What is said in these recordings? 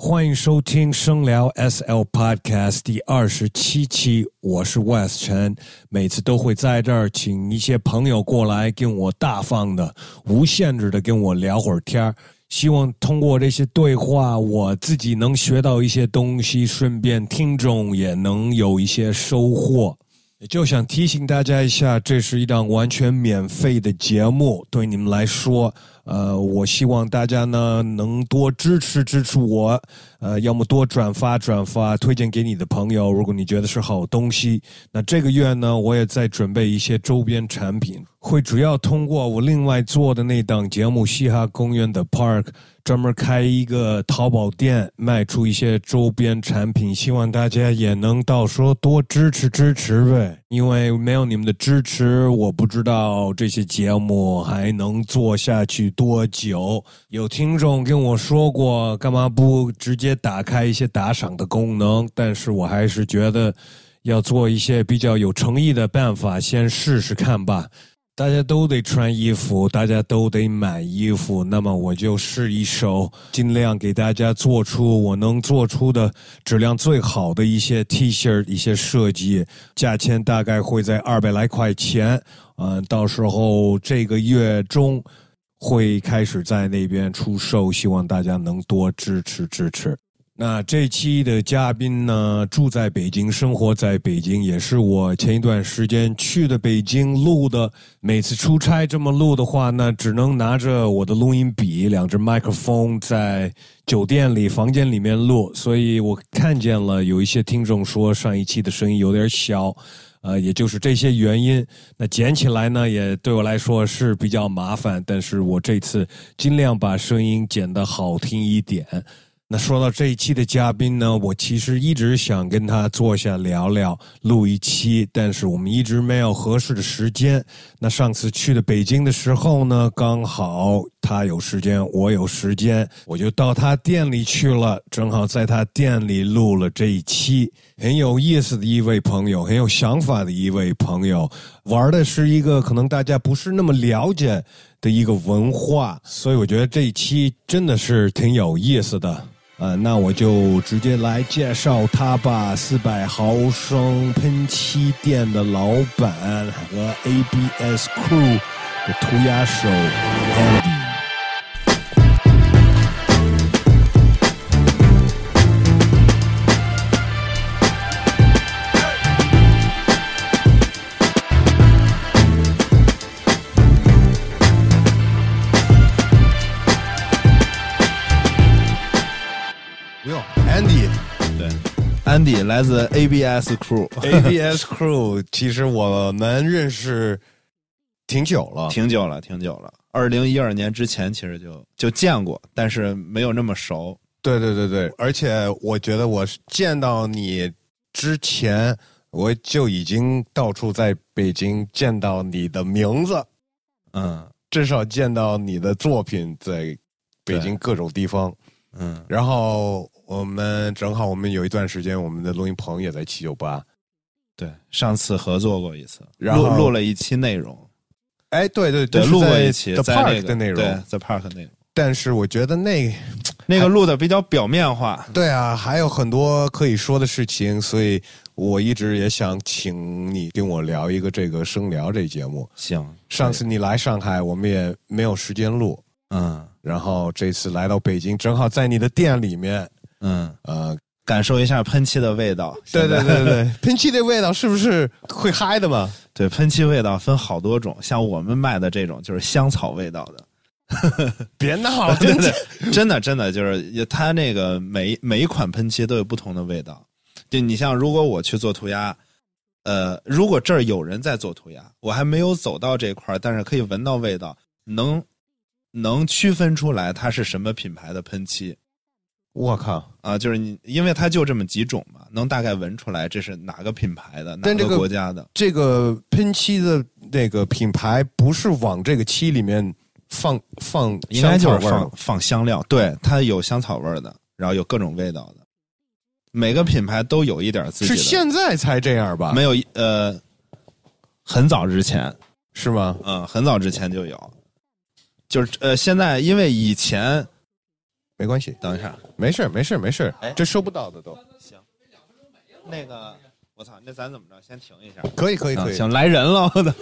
欢迎收听声聊 SL Podcast 第二十七期，我是 West 陈，每次都会在这儿请一些朋友过来跟我大方的、无限制的跟我聊会儿天儿，希望通过这些对话，我自己能学到一些东西，顺便听众也能有一些收获。就想提醒大家一下，这是一档完全免费的节目，对你们来说，呃，我希望大家呢能多支持支持我，呃，要么多转发转发，推荐给你的朋友。如果你觉得是好东西，那这个月呢，我也在准备一些周边产品，会主要通过我另外做的那档节目《嘻哈公园的 Park》。专门开一个淘宝店，卖出一些周边产品，希望大家也能到时候多支持支持呗。因为没有你们的支持，我不知道这些节目还能做下去多久。有听众跟我说过，干嘛不直接打开一些打赏的功能？但是我还是觉得要做一些比较有诚意的办法，先试试看吧。大家都得穿衣服，大家都得买衣服，那么我就试一手，尽量给大家做出我能做出的质量最好的一些 T 恤、一些设计，价钱大概会在二百来块钱。嗯，到时候这个月中会开始在那边出售，希望大家能多支持支持。那这期的嘉宾呢，住在北京，生活在北京，也是我前一段时间去的北京录的。每次出差这么录的话，那只能拿着我的录音笔，两只麦克风，在酒店里房间里面录。所以我看见了有一些听众说上一期的声音有点小，呃，也就是这些原因。那剪起来呢，也对我来说是比较麻烦，但是我这次尽量把声音剪得好听一点。那说到这一期的嘉宾呢，我其实一直想跟他坐下聊聊，录一期，但是我们一直没有合适的时间。那上次去的北京的时候呢，刚好他有时间，我有时间，我就到他店里去了，正好在他店里录了这一期。很有意思的一位朋友，很有想法的一位朋友，玩的是一个可能大家不是那么了解的一个文化，所以我觉得这一期真的是挺有意思的。呃，那我就直接来介绍他吧。四百毫升喷漆店的老板和 ABS Crew 的涂鸦手 Andy。Andy 来自 ABS Crew，ABS Crew 其实我们认识挺久了，挺久了，挺久了。二零一二年之前其实就就见过，但是没有那么熟。对对对对，而且我觉得我见到你之前，我就已经到处在北京见到你的名字，嗯，至少见到你的作品在北京各种地方，嗯，然后。我们正好，我们有一段时间，我们的录音棚也在七九八。对，上次合作过一次，然后录了一期内容。哎，对对对，录过一期在 Park 的内容，在 Park 内容。但是我觉得那那个录的比较表面化。对啊，还有很多可以说的事情，所以我一直也想请你跟我聊一个这个声聊这节目。行，上次你来上海，我们也没有时间录。嗯，然后这次来到北京，正好在你的店里面。嗯呃，感受一下喷漆的味道。对对对对，喷漆的味道是不是会嗨的嘛？对，喷漆味道分好多种，像我们卖的这种就是香草味道的。别闹了，真的真的真的就是它那个每每一款喷漆都有不同的味道。就你像如果我去做涂鸦，呃，如果这儿有人在做涂鸦，我还没有走到这块儿，但是可以闻到味道，能能区分出来它是什么品牌的喷漆。我靠啊！就是你，因为它就这么几种嘛，能大概闻出来这是哪个品牌的，哪个国家的。这个喷漆的那个品牌不是往这个漆里面放放，应该就是放放香料。对，它有香草味的，然后有各种味道的。每个品牌都有一点自己的。是现在才这样吧？没有，呃，很早之前是吗？嗯，很早之前就有。就是呃，现在因为以前。没关系，等一下，没事没事没事哎，这收不到的都行。那个，我操，那咱怎么着？先停一下。可以可以可以。啊行，来人了，我的。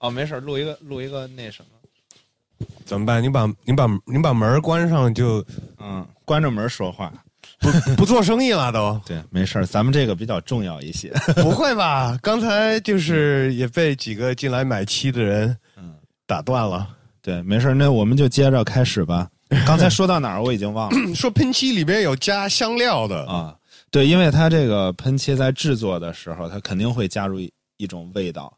哦，没事，录一个录一个那什么。怎么办？你把你把你把门关上就嗯，关着门说话。不不做生意了都？对，没事咱们这个比较重要一些。不会吧？刚才就是也被几个进来买漆的人嗯，打断了。对，没事那我们就接着开始吧。刚才说到哪儿我已经忘了说喷漆里边有加香料的，啊。对，因为它这个喷漆在制作的时候，它肯定会加入一一种味道。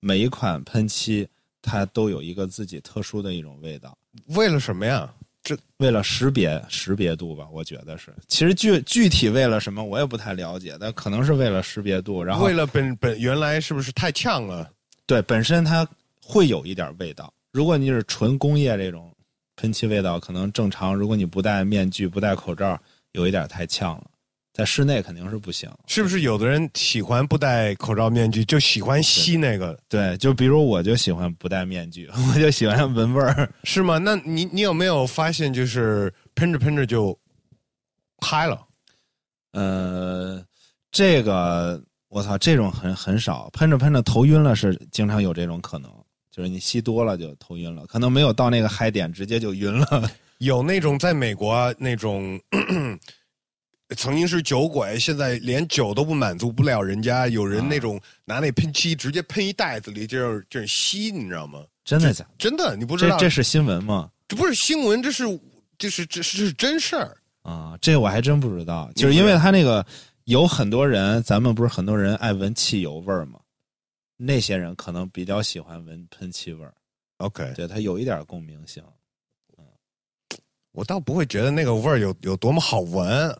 每一款喷漆它都有一个自己特殊的一种味道。为了什么呀？这为了识别识别度吧，我觉得是。其实具具体为了什么我也不太了解，但可能是为了识别度。然后为了本本原来是不是太呛了？对本身它会有一点味道。如果你是纯工业这种喷漆味道，可能正常。如果你不戴面具、不戴口罩，有一点太呛了。在室内肯定是不行。是不是有的人喜欢不戴口罩面具，就喜欢吸那个？对，就比如我就喜欢不戴面具，我就喜欢闻味儿。是吗？那你你有没有发现，就是喷着喷着就嗨了？呃，这个我操，这种很很少，喷着喷着头晕了是经常有这种可能，就是你吸多了就头晕了，可能没有到那个嗨点，直接就晕了。有那种在美国啊那种曾经是酒鬼，现在连酒都不满足不了人家，有人那种拿那喷漆直接喷一袋子里，就是就是吸，你知道吗？真的假的？真的，你不知道？这这是新闻吗？这不是新闻，这是这是这是这是真事儿。啊，这我还真不知道，就是因为他那个有很多人，咱们不是很多人爱闻汽油味儿吗？那些人可能比较喜欢闻喷漆味儿，OK，对他有一点共鸣性。嗯我倒不会觉得那个味儿有有多么好闻，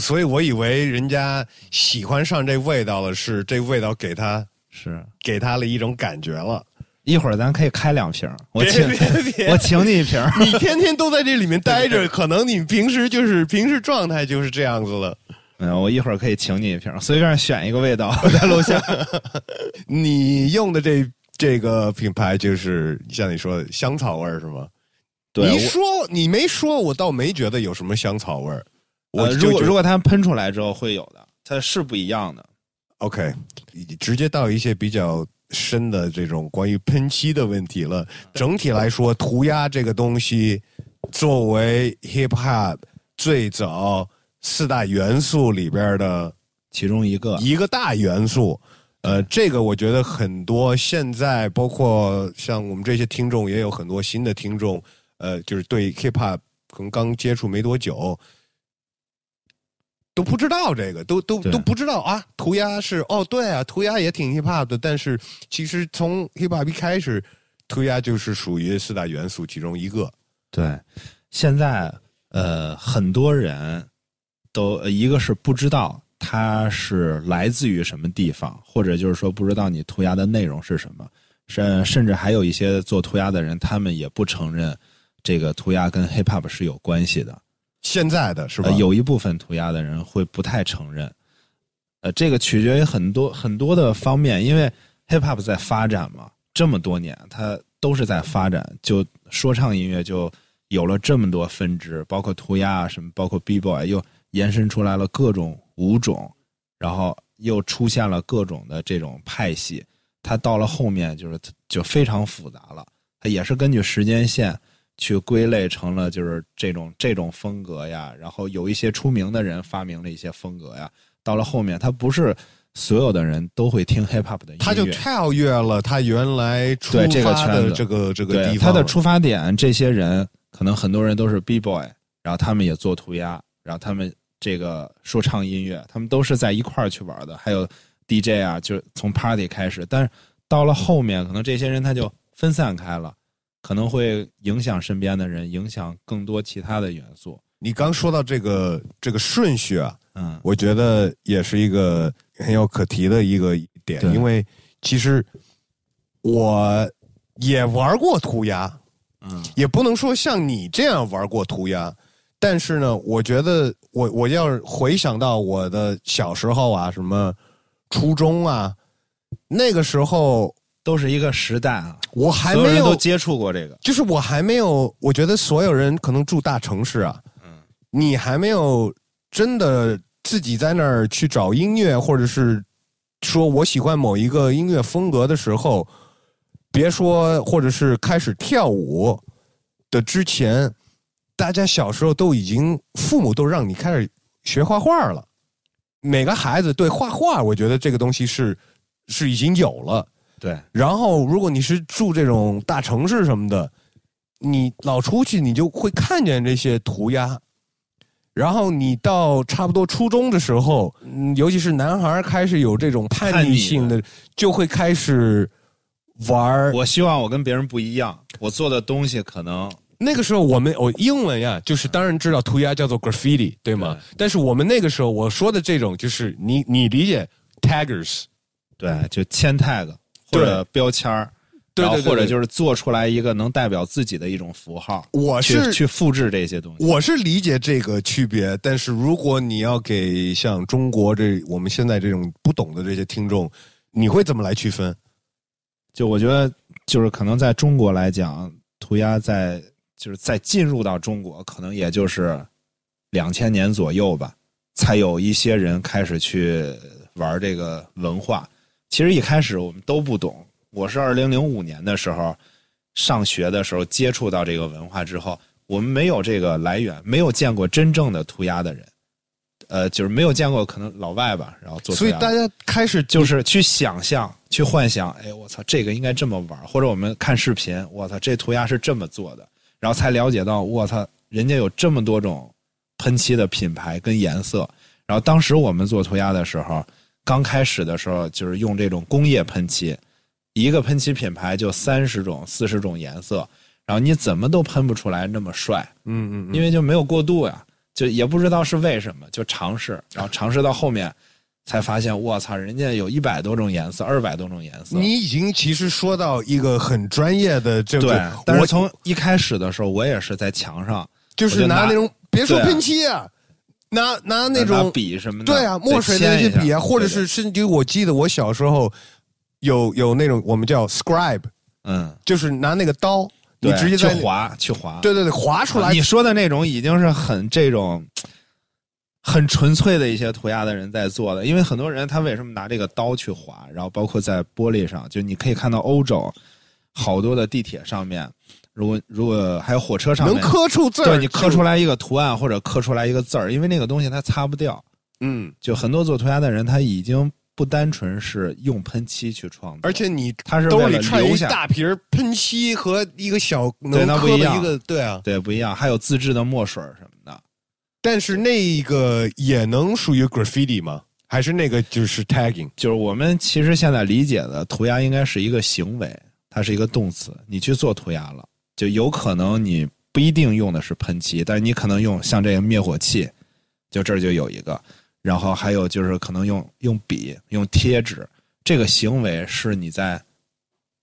所以我以为人家喜欢上这味道了，是这味道给他是，给他了一种感觉了。一会儿咱可以开两瓶，我请别别 我请你一瓶。你天天都在这里面待着，可能你平时就是平时状态就是这样子了。嗯，我一会儿可以请你一瓶，随便选一个味道，在楼下。你用的这这个品牌就是像你说的香草味儿是吗？对，你说你没说，我倒没觉得有什么香草味儿。我如果如果它喷出来之后会有的，它是不一样的。OK，直接到一些比较深的这种关于喷漆的问题了。整体来说，涂鸦这个东西作为 hip hop 最早四大元素里边的其中一个，一个大元素。呃，这个我觉得很多现在包括像我们这些听众，也有很多新的听众，呃，就是对 hip hop 可能刚接触没多久，都不知道这个，都都都不知道啊。涂鸦是哦，对啊，涂鸦也挺 hip hop 的，但是其实从 hip hop 一开始，涂鸦就是属于四大元素其中一个。对，现在呃，很多人都呃一个是不知道它是来自于什么地方，或者就是说不知道你涂鸦的内容是什么，甚甚至还有一些做涂鸦的人，他们也不承认这个涂鸦跟 hip hop 是有关系的。现在的是吧？呃，有一部分涂鸦的人会不太承认，呃，这个取决于很多很多的方面，因为 hip hop 在发展嘛，这么多年它都是在发展，就说唱音乐就有了这么多分支，包括涂鸦啊什么，包括 b boy 又延伸出来了各种舞种，然后又出现了各种的这种派系，它到了后面就是就非常复杂了，它也是根据时间线。去归类成了就是这种这种风格呀，然后有一些出名的人发明了一些风格呀，到了后面，它不是所有的人都会听 hip hop 的音乐，他就跳跃了他原来出对这个发的这个这个对地方了。他的出发点，这些人可能很多人都是 b boy，然后他们也做涂鸦，然后他们这个说唱音乐，他们都是在一块儿去玩的，还有 DJ 啊，就是从 party 开始，但是到了后面，可能这些人他就分散开了。可能会影响身边的人，影响更多其他的元素。你刚说到这个这个顺序啊，嗯，我觉得也是一个很有可提的一个点，因为其实我也玩过涂鸦，嗯，也不能说像你这样玩过涂鸦，但是呢，我觉得我我要是回想到我的小时候啊，什么初中啊，那个时候都是一个时代啊，我还没有，都接触过这个。就是我还没有，我觉得所有人可能住大城市啊，嗯，你还没有真的自己在那儿去找音乐，或者是说我喜欢某一个音乐风格的时候，别说或者是开始跳舞的之前，大家小时候都已经父母都让你开始学画画了。每个孩子对画画，我觉得这个东西是是已经有了。对，然后，如果你是住这种大城市什么的，你老出去，你就会看见这些涂鸦。然后你到差不多初中的时候，嗯，尤其是男孩开始有这种叛逆性的，就会开始玩。我希望我跟别人不一样，我做的东西可能那个时候我们我英文呀，就是当然知道涂鸦叫做 graffiti，对吗？对但是我们那个时候我说的这种，就是你你理解 taggers，对就签 tag 或者标签儿，然后对对对对或者就是做出来一个能代表自己的一种符号，我去是去复制这些东西。我是理解这个区别，但是如果你要给像中国这我们现在这种不懂的这些听众，你会怎么来区分？就我觉得，就是可能在中国来讲，涂鸦在就是在进入到中国，可能也就是两千年左右吧，才有一些人开始去玩这个文化。其实一开始我们都不懂，我是二零零五年的时候上学的时候接触到这个文化之后，我们没有这个来源，没有见过真正的涂鸦的人，呃，就是没有见过可能老外吧，然后做涂鸦。所以大家开始就是去想象、去幻想，哎，我操，这个应该这么玩，或者我们看视频，我操，这涂鸦是这么做的，然后才了解到，我操，人家有这么多种喷漆的品牌跟颜色。然后当时我们做涂鸦的时候，刚开始的时候就是用这种工业喷漆，一个喷漆品牌就三十种、四十种颜色，然后你怎么都喷不出来那么帅，嗯嗯嗯，因为就没有过渡呀，就也不知道是为什么，就尝试，然后尝试到后面，才发现，我操，人家有一百多种颜色，二百多种颜色。你已经其实说到一个很专业的这对个，，但是我从一开始的时候，我也是在墙上，就是拿拿那种别说喷漆啊，拿拿那拿种笔什么的，对啊，墨水的那些笔啊，或者是甚至于我记得我小时候有有那种我们叫 scribe，嗯，就是拿那个刀，你直接去划去划，对对对划出来。你，说的那种已经是很这种很纯粹的一些涂鸦的人在做的，因为很多人他为什么拿这个刀去划，然后包括在玻璃上，就你可以看到欧洲好多的地铁上面，如果如果还有火车上面能刻出字儿，对你刻出来，一个图案或者刻出来一个字儿，因为那个东西它擦不掉。嗯，就很多做涂鸦的人，他已经不单纯是用喷漆去创作，而且你他是兜里揣一大瓶喷漆和一个小能那不一样刻的一个，对啊，对不一样，还有自制的墨水儿什么的。但是那个也能属于 graffiti 吗？还是那个就是 tagging？就是我们其实现在理解的涂鸦应该是一个行为，它是一个动词，你去做涂鸦了，就有可能你不一定用的是喷漆，但是你可能用像这个灭火器，就这儿就有一个，然后还有就是可能用用笔、用贴纸，这个行为是你在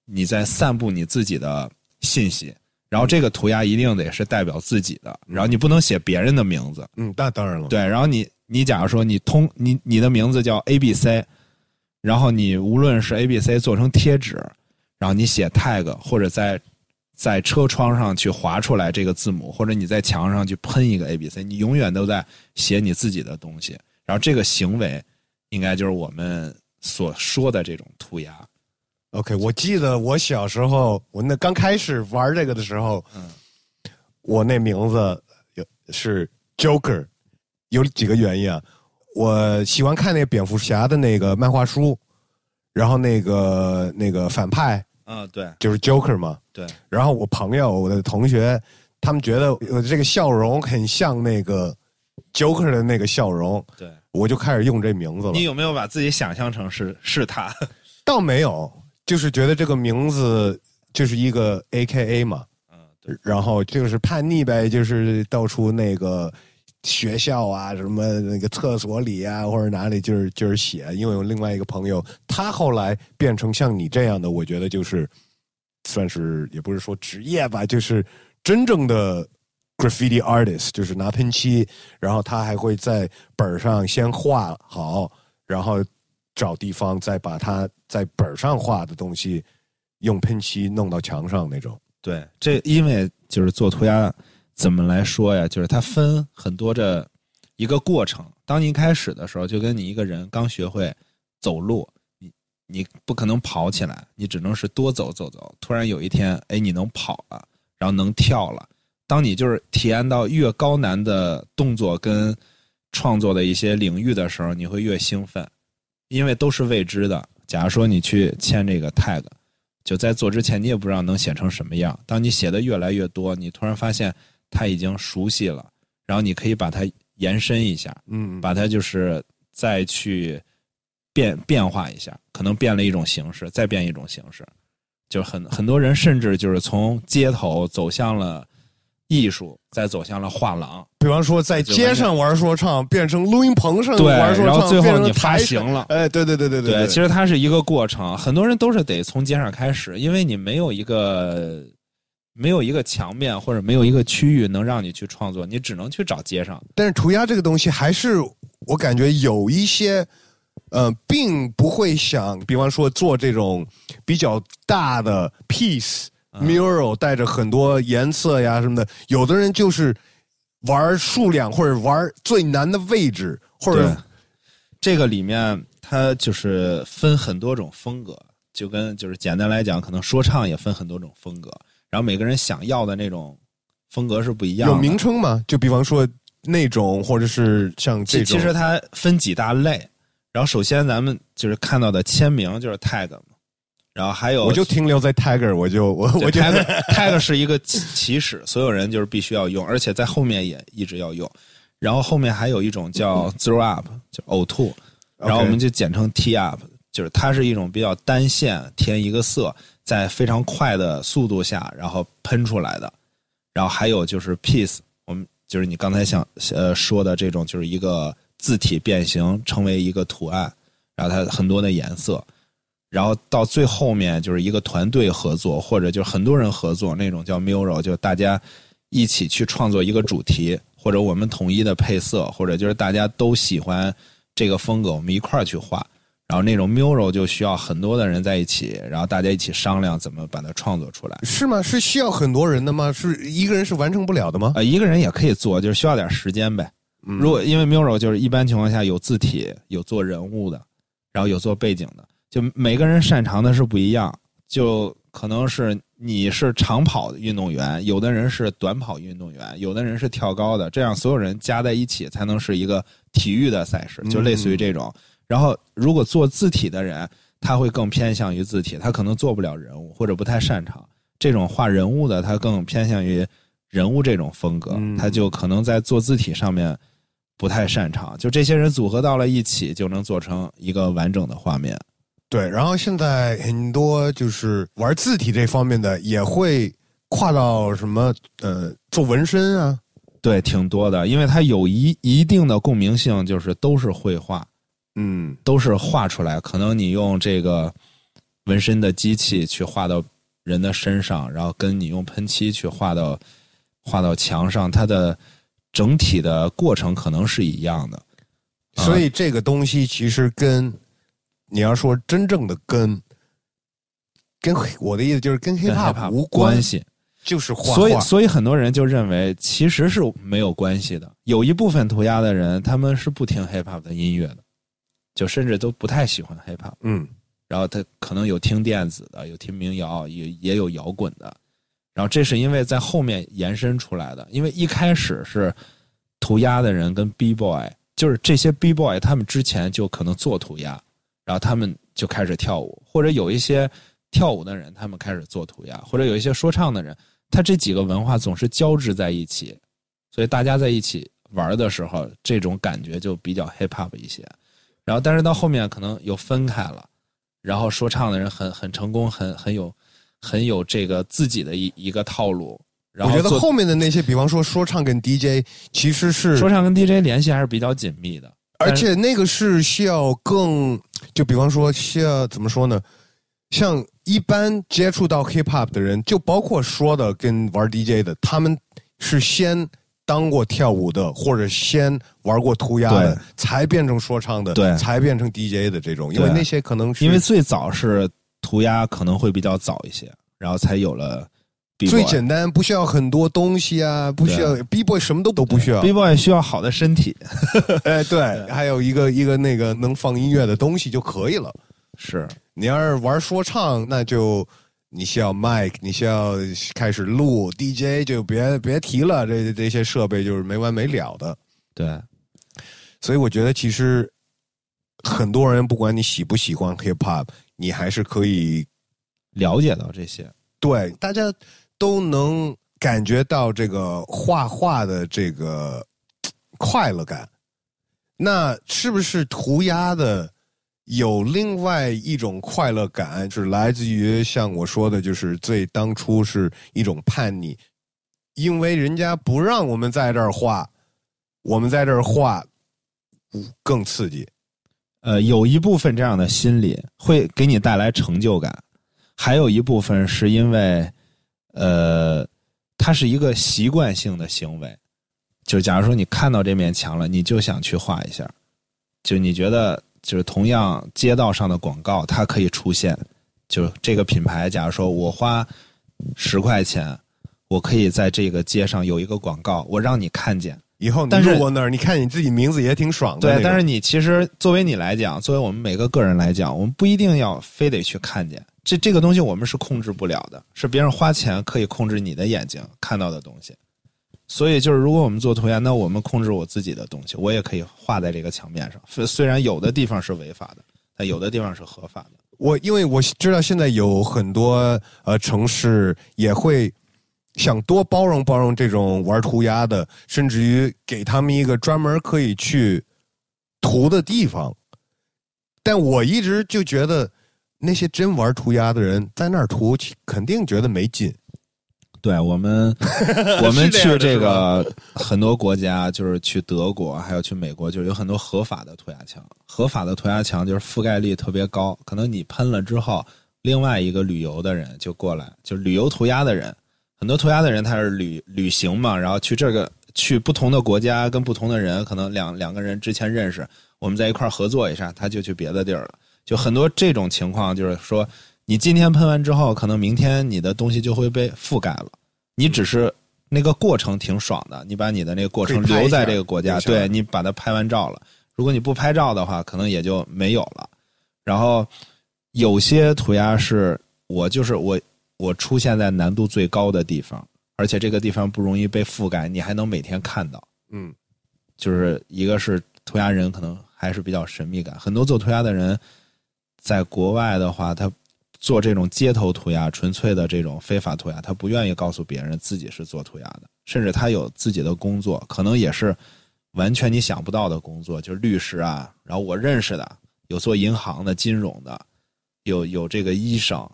你在散布你自己的信息，然后这个涂鸦一定得是代表自己的，然后你不能写别人的名字，嗯，那当然了，对，然后你你假如说你通你你的名字叫 A B C，然后你无论是 A B C 做成贴纸，然后你写 tag 或者在在车窗上去划出来这个字母，或者你在墙上去喷一个 A B C，你永远都在写你自己的东西。然后这个行为应该就是我们所说的这种涂鸦。OK，我记得我小时候，我那刚开始玩这个的时候，嗯，我那名字有是 Joker，有几个原因啊。我喜欢看那蝙蝠侠的那个漫画书，然后那个那个反派嗯，对就是 Joker 嘛。对，然后我朋友、我的同学，他们觉得我这个笑容很像那个 Joker 的那个笑容，对。我就开始用这名字了你。有没有把自己想象成是是他？倒没有，就是觉得这个名字就是一个 A K A 嘛。嗯，对，然后就是叛逆呗，就是到处那个学校啊，什么那个厕所里啊，或者哪里，就是就是写。因为有另外一个朋友，他后来变成像你这样的，我觉得就是算是也不是说职业吧，就是真正的 graffiti artist，就是拿喷漆，然后他还会在本上先画好，然后找地方再把他在本上画的东西用喷漆弄到墙上那种。对，这因为就是做涂鸦，怎么来说呀？就是它分很多这一个过程。当你一开始的时候，就跟你一个人刚学会走路，你你不可能跑起来，你只能是多走走走。突然有一天，哎，你能跑了，然后能跳了。当你就是体验到越高难的动作跟创作的一些领域的时候，你会越兴奋，因为都是未知的。假如说你去签这个 tag，就在做之前你也不知道能写成什么样。当你写的越来越多，你突然发现它已经熟悉了，然后你可以把它延伸一下，嗯，把它就是再去变变化一下，可能变了一种形式，再变一种形式。就很很多人甚至就是从街头走向了艺术，再走向了画廊。比方说在街上玩说唱，变成录音棚上对，玩说唱，然后最后你发行了。哎，对对对对对，对，其实它是一个过程，很多人都是得从街上开始，因为你没有一个没有一个墙面或者没有一个区域能让你去创作，你只能去找街上。但是涂鸦这个东西还是我感觉有一些，呃，并不会想，比方说做这种比较大的 piece 嗯 mural，带着很多颜色呀什么的。有的人就是玩数量或者玩最难的位置，或者，这个里面它就是分很多种风格，就跟就是简单来讲，可能说唱也分很多种风格，然后每个人想要的那种风格是不一样的。有名称吗？就比方说那种，或者是像这种，其其实它分几大类，然后首先咱们就是看到的签名就是 tag 嘛，然后还有我就停留在 Tiger，我就我我就 tag 是一个起起始，所有人就是必须要用，而且在后面也一直要用。然后后面还有一种叫 throw up，就呕吐，然后我们就简称 T up，就是它是一种比较单线填一个色，在非常快的速度下，然后喷出来的。然后还有就是 piece，我们就是你刚才想呃说的这种，就是一个字体变形成为一个图案，然后它很多的颜色。然后到最后面就是一个团队合作，或者就是很多人合作那种叫 mural，就大家一起去创作一个主题，或者我们统一的配色，或者就是大家都喜欢这个风格，我们一块儿去画。然后那种 mural 就需要很多的人在一起，然后大家一起商量怎么把它创作出来。是吗？是需要很多人的吗？是一个人是完成不了的吗？呃，一个人也可以做，就是需要点时间呗。嗯如果因为 mural 就是一般情况下有字体、有做人物的，然后有做背景的，就每个人擅长的是不一样。就可能是你是长跑的运动员，有的人是短跑运动员，有的人是跳高的，这样所有人加在一起才能是一个体育的赛事，就类似于这种。然后如果做字体的人，他会更偏向于字体，他可能做不了人物或者不太擅长。这种画人物的，他更偏向于人物这种风格，嗯他就可能在做字体上面不太擅长。就这些人组合到了一起，就能做成一个完整的画面。对，然后现在很多就是玩字体这方面的，也会跨到什么呃做纹身啊，对，挺多的，因为它有一一定的共鸣性，就是都是绘画，嗯，都是画出来。可能你用这个纹身的机器去画到人的身上，然后跟你用喷漆去画到画到墙上，它的整体的过程可能是一样的。啊所以这个东西其实跟你要说真正的跟跟我的意思就是跟跟 hiphop hiphop 无关，系，就是画画。所以所以很多人就认为其实是没有关系的。有一部分涂鸦的人，他们是不听 hiphop 的音乐的，就甚至都不太喜欢 hiphop。嗯，然后他可能有听电子的，有听民谣，也也有摇滚的。然后这是因为在后面延伸出来的，因为一开始是涂鸦的人跟 B boy，就是这些 B boy 他们之前就可能做涂鸦，然后他们就开始跳舞，或者有一些跳舞的人他们开始做涂鸦，或者有一些说唱的人，他这几个文化总是交织在一起，所以大家在一起玩的时候，这种感觉就比较 hip hop 一些。然后但是到后面可能又分开了。然后说唱的人很很成功，很很有很有这个自己的一一个套路。然我后我觉得后面的那些，比方说说唱跟 DJ，其实是说唱跟 DJ 联系还是比较紧密的，而且那个是需要更，就比方说像怎么说呢？像一般接触到 hip hop 的人，就包括说的跟玩 DJ 的，他们是先当过跳舞的，或者先玩过涂鸦的，才变成说唱的，对才变成 DJ 的这种。因为那些可能是因为最早是涂鸦可能会比较早一些，然后才有了最简单，不需要很多东西啊，不需要 B boy 什么都都不需要。B boy 需要好的身体，哎，对，还有一个一个那个能放音乐的东西就可以了。是。你要是玩说唱，那就你需要 mic，你需要开始录 DJ，就别别提了，这这些设备就是没完没了的。对，所以我觉得其实很多人不管你喜不喜欢 hip hop，你还是可以了解到这些，对大家都能感觉到这个画画的这个快乐感。那是不是涂鸦的有另外一种快乐感，是来自于像我说的，就是最当初是一种叛逆，因为人家不让我们在这儿画，我们在这儿画更刺激。呃，有一部分这样的心理会给你带来成就感，还有一部分是因为，呃，它是一个习惯性的行为。就假如说你看到这面墙了，你就想去画一下，就你觉得就是同样街道上的广告它可以出现，就这个品牌，假如说我花十块钱，我可以在这个街上有一个广告，我让你看见。以后你但是路过那儿，你看你自己名字也挺爽的。，对但是你其实作为你来讲，作为我们每个个人来讲，我们不一定要非得去看见这这个东西，我们是控制不了的，是别人花钱可以控制你的眼睛看到的东西。所以就是，如果我们做涂鸦，那我们控制我自己的东西，我也可以画在这个墙面上。虽虽然有的地方是违法的，但有的地方是合法的。我因为我知道现在有很多呃城市也会想多包容包容这种玩涂鸦的，甚至于给他们一个专门可以去涂的地方。但我一直就觉得那些真玩涂鸦的人在那儿涂，肯定觉得没劲。对我们，我们去这个很多国家，就是去德国，还有去美国，就是有很多合法的涂鸦墙。合法的涂鸦墙就是覆盖率特别高，可能你喷了之后，另外一个旅游的人就过来，就旅游涂鸦的人，很多涂鸦的人他是旅旅行嘛，然后去这个去不同的国家，跟不同的人，可能两两个人之前认识，我们在一块儿合作一下，他就去别的地儿了。就很多这种情况，就是说，你今天喷完之后，可能明天你的东西就会被覆盖了。你只是那个过程挺爽的，你把你的那个过程留在这个国家，对你把它拍完照了。如果你不拍照的话，可能也就没有了。然后有些涂鸦是我就是我我出现在难度最高的地方，而且这个地方不容易被覆盖，你还能每天看到。嗯，就是一个是涂鸦人可能还是比较神秘感，很多做涂鸦的人，在国外的话，他做这种街头涂鸦、纯粹的这种非法涂鸦，他不愿意告诉别人自己是做涂鸦的，甚至他有自己的工作，可能也是完全你想不到的工作，就是律师啊，然后我认识的有做银行的、金融的，有有这个医生，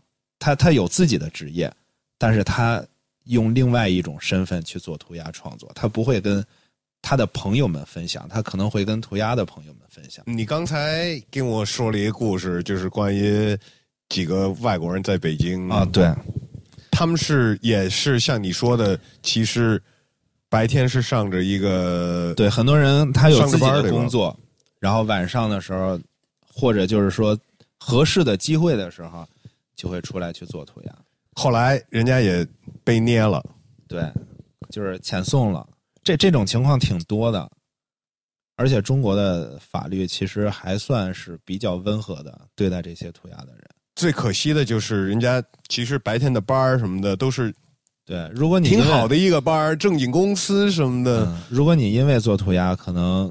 他他有自己的职业，但是他用另外一种身份去做涂鸦创作，他不会跟他的朋友们分享，他可能会跟涂鸦的朋友们分享。你刚才跟我说了一个故事，就是关于几个外国人在北京啊，对，他们是也是像你说的，其实白天是上着一个对，很多人他有自己的工作，然后晚上的时候，或者就是说合适的机会的时候，就会出来去做涂鸦。后来人家也被捏了，对，就是遣送了。这这种情况挺多的，而且中国的法律其实还算是比较温和的对待这些涂鸦的人。最可惜的就是人家其实白天的班儿什么的都是对，如果你挺好的一个班儿，正经公司什么的，嗯，如果你因为做涂鸦可能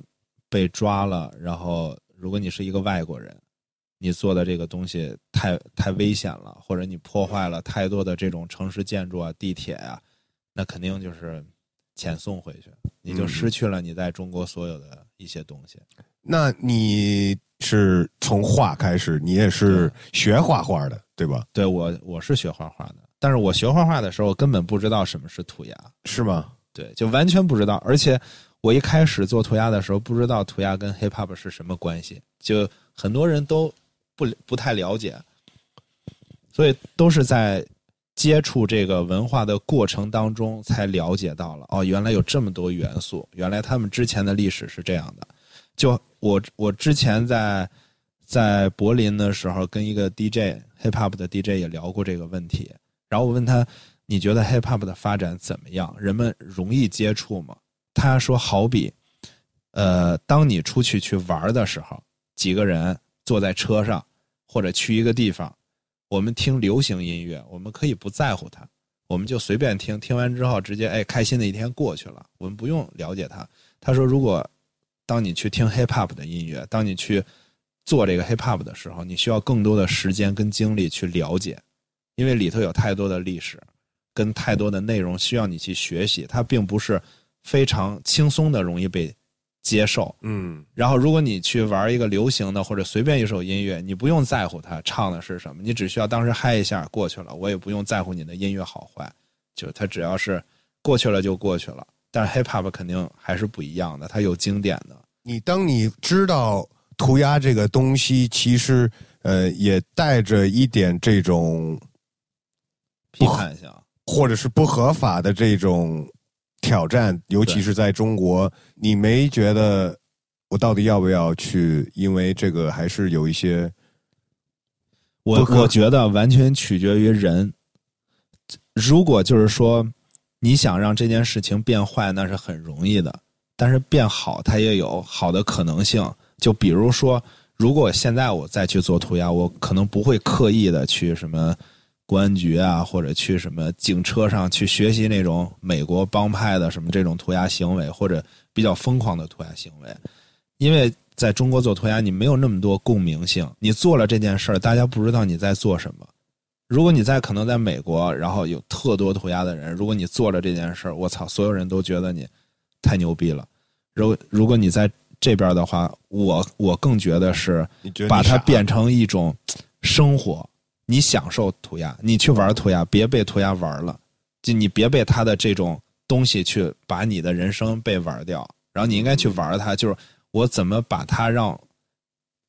被抓了，然后如果你是一个外国人，你做的这个东西太太危险了，或者你破坏了太多的这种城市建筑啊、地铁啊，那肯定就是遣送回去，你就嗯失去了你在中国所有的一些东西。那你是从画开始，你也是学画画的，对吧？对我，我是学画画的，但是我学画画的时候根本不知道什么是涂鸦，是吗？对，就完全不知道。而且我一开始做涂鸦的时候，不知道涂鸦跟 hip hop 是什么关系，就很多人都不不太了解，所以都是在接触这个文化的过程当中才了解到了，哦，原来有这么多元素，原来他们之前的历史是这样的。就我我之前在在柏林的时候，跟一个 DJ hip hop 的 DJ 也聊过这个问题，然后我问他，你觉得 hip hop 的发展怎么样？人们容易接触吗？他说，好比，呃，当你出去去玩的时候，几个人坐在车上，或者去一个地方，我们听流行音乐，我们可以不在乎它，我们就随便听，听完之后直接哎，开心的一天过去了，我们不用了解它。他说，如果当你去听 hip hop 的音乐，当你去做这个 hip hop 的时候，你需要更多的时间跟精力去了解，因为里头有太多的历史，跟太多的内容需要你去学习，它并不是非常轻松的容易被接受。嗯然后，如果你去玩一个流行的或者随便一首音乐，你不用在乎它唱的是什么，你只需要当时嗨一下过去了，我也不用在乎你的音乐好坏，就它只要是过去了就过去了。但是 hip hop 肯定还是不一样的，它有经典的。你当你知道涂鸦这个东西，其实呃也带着一点这种批判性，或者是不合法的这种挑战，尤其是在中国，你没觉得我到底要不要去？因为这个还是有一些我我觉得完全取决于人。如果就是说你想让这件事情变坏，那是很容易的，但是变好它也有好的可能性。就比如说，如果现在我再去做涂鸦，我可能不会刻意的去什么公安局啊，或者去什么警车上去学习那种美国帮派的什么这种涂鸦行为，或者比较疯狂的涂鸦行为，因为在中国做涂鸦，你没有那么多共鸣性，你做了这件事儿，大家不知道你在做什么。如果你在可能在美国，然后有特多涂鸦的人，如果你做了这件事儿，我操，所有人都觉得你太牛逼了。如如果你在这边的话，我我更觉得是把它变成一种生活，你享受涂鸦，你去玩涂鸦，别被涂鸦玩了，就你别被他的这种东西去把你的人生被玩掉，然后你应该去玩它，就是我怎么把它让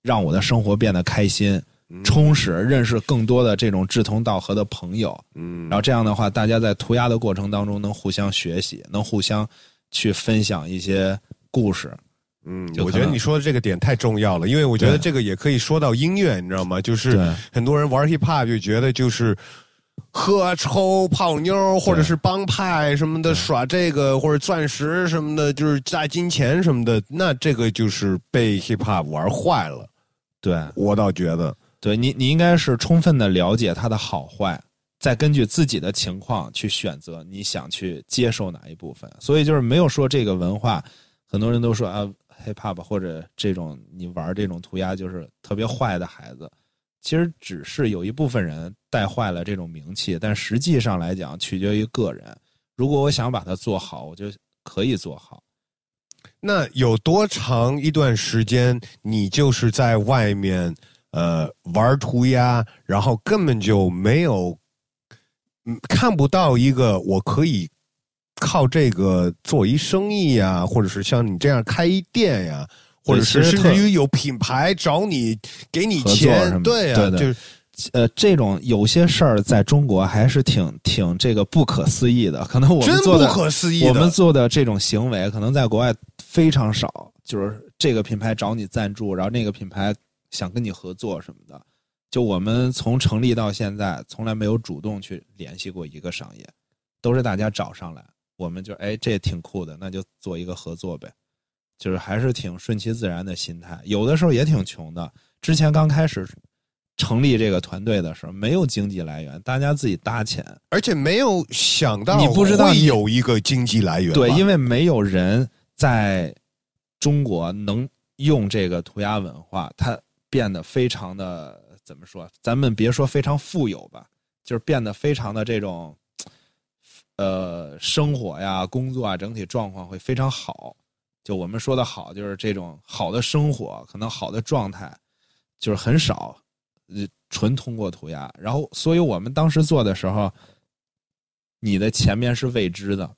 让我的生活变得开心、充实，认识更多的这种志同道合的朋友，嗯。然后这样的话，大家在涂鸦的过程当中能互相学习，能互相去分享一些故事。嗯，我觉得你说的这个点太重要了，因为我觉得这个也可以说到音乐，你知道吗？就是很多人玩 hip hop 就觉得就是喝抽泡妞，或者是帮派什么的耍这个，或者钻石什么的，就是加金钱什么的，那这个就是被 hip hop 玩坏了。对，我倒觉得，对你，你应该是充分的了解它的好坏，再根据自己的情况去选择你想去接受哪一部分。所以就是没有说这个文化，很多人都说啊，hip hop 或者这种你玩这种涂鸦就是特别坏的孩子。其实只是有一部分人带坏了这种名气，但实际上来讲取决于个人。如果我想把它做好，我就可以做好。那有多长一段时间，你就是在外面呃玩涂鸦，然后根本就没有，嗯，看不到一个我可以靠这个做一生意呀，或者是像你这样开一店呀，或者是甚至于有品牌找你给你钱，对呀、就是呃，这种有些事儿在中国还是挺挺这个不可思议的。可能我们真做的不可思议的。我们做的这种行为，可能在国外非常少。就是这个品牌找你赞助，然后那个品牌想跟你合作什么的。就我们从成立到现在，从来没有主动去联系过一个商业，都是大家找上来，我们就哎这也挺酷的，那就做一个合作呗。就是还是挺顺其自然的心态，有的时候也挺穷的。之前刚开始成立这个团队的时候，没有经济来源，大家自己搭钱。而且没有想到你不知道有一个经济来源，对，因为没有人在中国能用这个涂鸦文化，它变得非常的怎么说？咱们别说非常富有吧，就是变得非常的这种，呃，生活呀、工作啊，整体状况会非常好。就我们说的好，就是这种好的生活，可能好的状态，就是很少，呃，纯通过涂鸦。然后，所以我们当时做的时候，你的前面是未知的。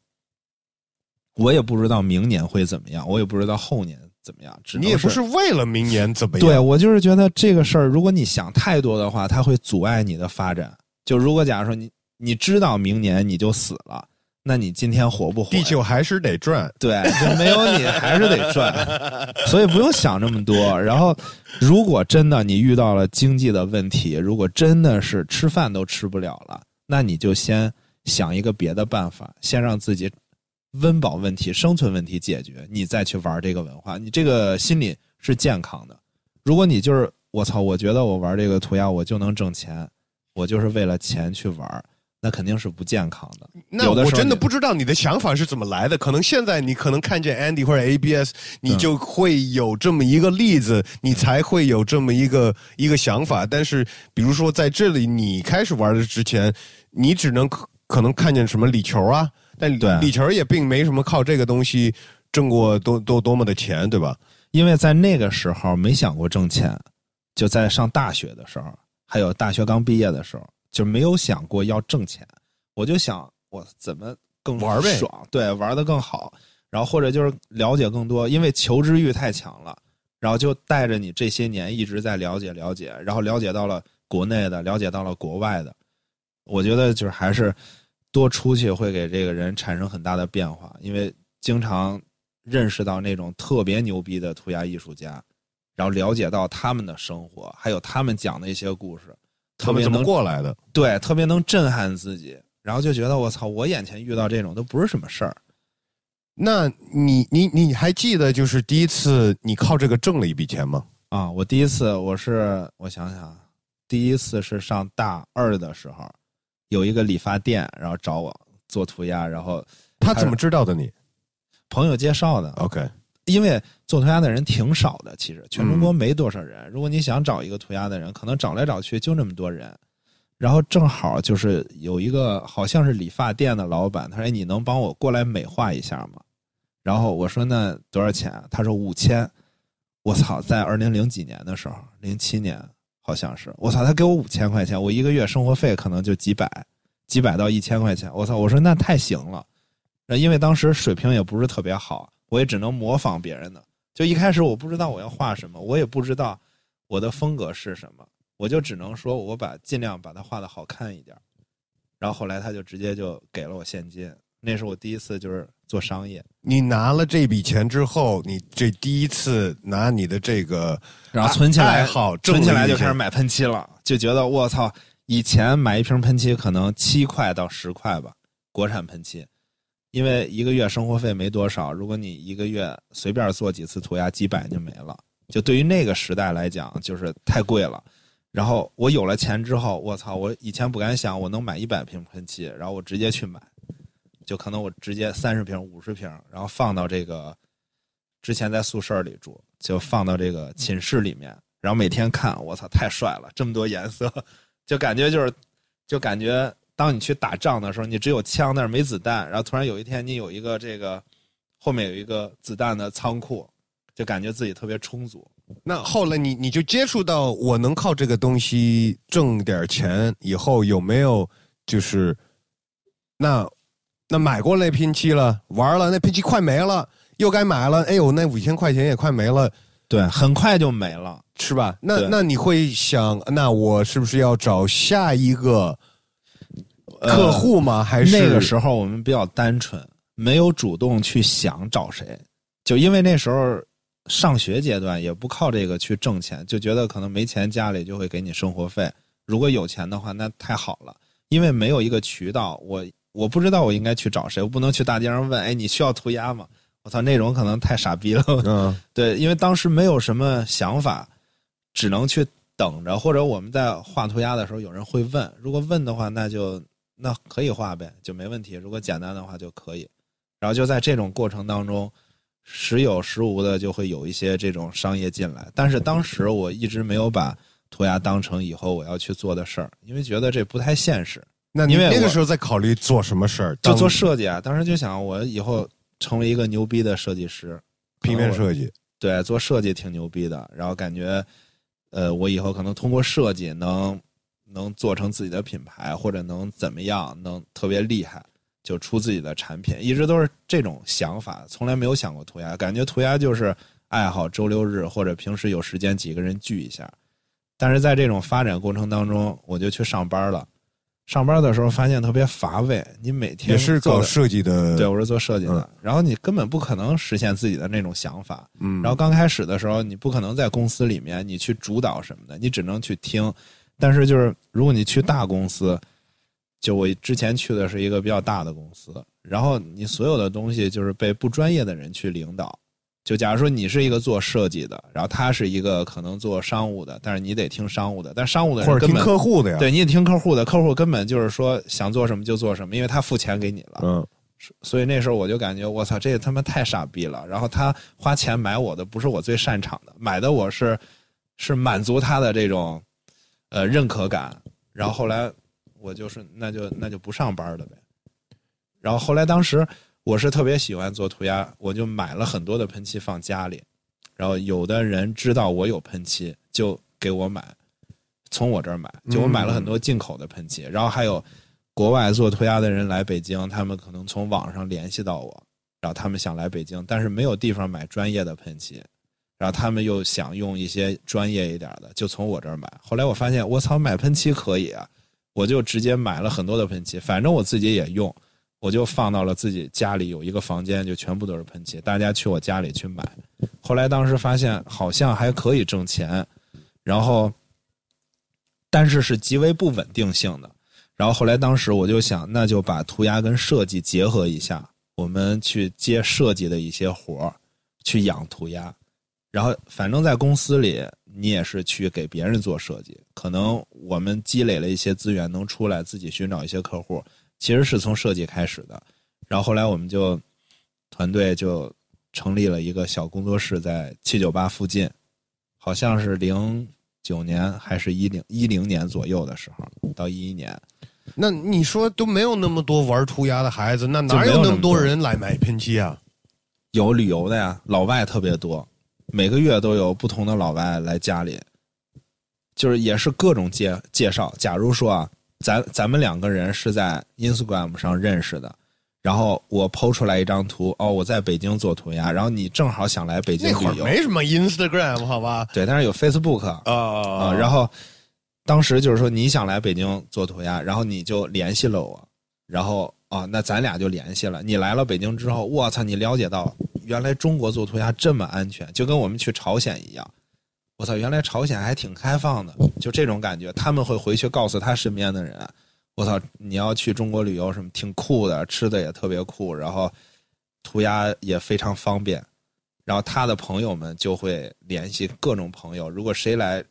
我也不知道明年会怎么样，我也不知道后年怎么样。只你也不是为了明年怎么样，对我就是觉得这个事儿，如果你想太多的话，它会阻碍你的发展。就如果假如说你你知道明年你就死了，那你今天活不活？地球还是得转。对，就没有你还是得转，所以不用想这么多。然后，如果真的你遇到了经济的问题，如果真的是吃饭都吃不了了，那你就先想一个别的办法，先让自己温饱问题、生存问题解决，你再去玩这个文化，你这个心理是健康的。如果你就是我操，我觉得我玩这个涂鸦我就能挣钱，我就是为了钱去玩，那肯定是不健康的。那我真的不知道你的想法是怎么来的。可能现在你可能看见 Andy 或者 ABS，你就会有这么一个例子，你才会有这么一个一个想法。但是，比如说在这里你开始玩的之前，你只能可可能看见什么李球啊，但对礼球也并没什么靠这个东西挣过多多多么的钱，对吧？因为在那个时候没想过挣钱，就在上大学的时候，还有大学刚毕业的时候，就没有想过要挣钱。我就想我怎么更玩呗爽，对，玩的更好，然后或者就是了解更多，因为求知欲太强了，然后就带着你这些年一直在了解了解，然后了解到了国内的，了解到了国外的。我觉得就是还是多出去会给这个人产生很大的变化，因为经常认识到那种特别牛逼的涂鸦艺术家，然后了解到他们的生活，还有他们讲的一些故事，他们怎么特别能过来的？对，特别能震撼自己，然后就觉得我操，我眼前遇到这种都不是什么事儿。那你你你还记得就是第一次你靠这个挣了一笔钱吗？啊，我第一次我是我想想啊，第一次是上大二的时候，有一个理发店，然后找我做涂鸦，然后他怎么知道的你朋友介绍的，？OK，因为做涂鸦的人挺少的，其实全中嗯国没多少人。如果你想找一个涂鸦的人，可能找来找去就那么多人。然后正好就是有一个好像是理发店的老板，他说：“哎，你能帮我过来美化一下吗？”然后我说：“那多少钱？”他说：“五千。”我操，在二零零几年的时候，零七年好像是，我操，他给我五千块钱，我一个月生活费可能就几百，几百到一千块钱。我操，我说那太行了。呃因为当时水平也不是特别好，我也只能模仿别人的。就一开始我不知道我要画什么，我也不知道我的风格是什么，我就只能说我把尽量把它画的好看一点。然后后来他就直接就给了我现金，那是我第一次就是做商业，你拿了这笔钱之后，你这第一次拿你的这个然后存起来好存起来就开始买喷漆了，就觉得我操，以前买一瓶喷漆可能七块到十块吧，国产喷漆，因为一个月生活费没多少，如果你一个月随便做几次涂鸦，几百就没了。就对于那个时代来讲，就是太贵了。然后我有了钱之后，我操，我以前不敢想我能买一百瓶喷漆，然后我直接去买，就可能我直接三十瓶、五十瓶，然后放到这个之前在宿舍里住，就放到这个寝室里面，然后每天看，我操，太帅了，这么多颜色，就感觉就是，就感觉当你去打仗的时候，你只有枪，但是没子弹，然后突然有一天你有一个这个后面有一个子弹的仓库，就感觉自己特别充足。那后来你你就接触到我能靠这个东西挣点钱以后，有没有就是那那买过那拼漆了，玩了那拼漆快没了，又该买了，哎呦，那五千块钱也快没了，对，很快就没了。是吧？那那你会想，那我是不是要找下一个客户吗？还是那个时候我们比较单纯，没有主动去想找谁，就因为那时候上学阶段也不靠这个去挣钱，就觉得可能没钱家里就会给你生活费，如果有钱的话那太好了，因为没有一个渠道，我我不知道我应该去找谁，我不能去大街上问，哎，你需要涂鸦吗？我操，那种可能太傻逼了。嗯 对，因为当时没有什么想法，只能去等着，或者我们在画涂鸦的时候有人会问，如果问的话，那就那可以画呗，就没问题。如果简单的话就可以，然后就在这种过程当中，时有时无的就会有一些这种商业进来，但是当时我一直没有把涂鸦当成以后我要去做的事儿，因为觉得这不太现实。那你因为那个时候在考虑做什么事儿？就做设计啊，当时就想我以后成为一个牛逼的设计师，平面设计，对，做设计挺牛逼的，然后感觉，呃，我以后可能通过设计能能做成自己的品牌，或者能怎么样，能特别厉害，就出自己的产品，一直都是这种想法，从来没有想过涂鸦，感觉涂鸦就是爱好，周六日或者平时有时间几个人聚一下，但是在这种发展过程当中，我就去上班了。上班的时候发现特别乏味，你每天也是搞做设计的，对，我是做设计的，然后你根本不可能实现自己的那种想法，嗯，然后刚开始的时候，你不可能在公司里面你去主导什么的，你只能去听。但是就是如果你去大公司，就我之前去的是一个比较大的公司，然后你所有的东西就是被不专业的人去领导。就假如说你是一个做设计的，然后他是一个可能做商务的，但是你得听商务的，但商务的或者听人根本客户的呀。，对，你得听客户的，客户根本就是说想做什么就做什么，因为他付钱给你了。嗯，所以那时候我就感觉我操，这他妈太傻逼了。然后他花钱买我的不是我最擅长的，买的我是是满足他的这种呃认可感。然后后来我就是那就那就不上班了呗。然后后来当时我是特别喜欢做涂鸦，我就买了很多的喷漆放家里。然后有的人知道我有喷漆，就给我买，从我这儿买，就我买了很多进口的喷漆。然后还有国外做涂鸦的人来北京，他们可能从网上联系到我，然后他们想来北京，但是没有地方买专业的喷漆，然后他们又想用一些专业一点的，就从我这儿买。后来我发现，我操，买喷漆可以啊，我就直接买了很多的喷漆，反正我自己也用，我就放到了自己家里有一个房间，就全部都是喷漆，大家去我家里去买。后来当时发现好像还可以挣钱，然后，但是是极为不稳定性的。然后后来当时我就想，那就把涂鸦跟设计结合一下，我们去接设计的一些活儿，去养涂鸦。然后反正在公司里，你也是去给别人做设计，可能我们积累了一些资源，能出来自己寻找一些客户，其实是从设计开始的。然后后来我们就团队就成立了一个小工作室，在七九八附近，好像是零九年还是一零一零年左右的时候，到一一年。那你说都没有那么多玩涂鸦的孩子，那哪有那么多人来买喷漆啊？有旅游的呀，老外特别多，每个月都有不同的老外来家里，就是也是各种介介绍。假如说啊，咱咱们两个人是在 Instagram 上认识的，然后我抛出来一张图，哦，我在北京做涂鸦，然后你正好想来北京旅游，没什么 Instagram 好吧？对，但是有 Facebook 啊啊，然后当时就是说你想来北京做涂鸦，然后你就联系了我，然后啊，那咱俩就联系了。你来了北京之后，我操，你了解到原来中国做涂鸦这么安全，就跟我们去朝鲜一样。我操，原来朝鲜还挺开放的，就这种感觉。他们会回去告诉他身边的人，我操，你要去中国旅游什么挺酷的，吃的也特别酷，然后涂鸦也非常方便。然后他的朋友们就会联系各种朋友，如果谁来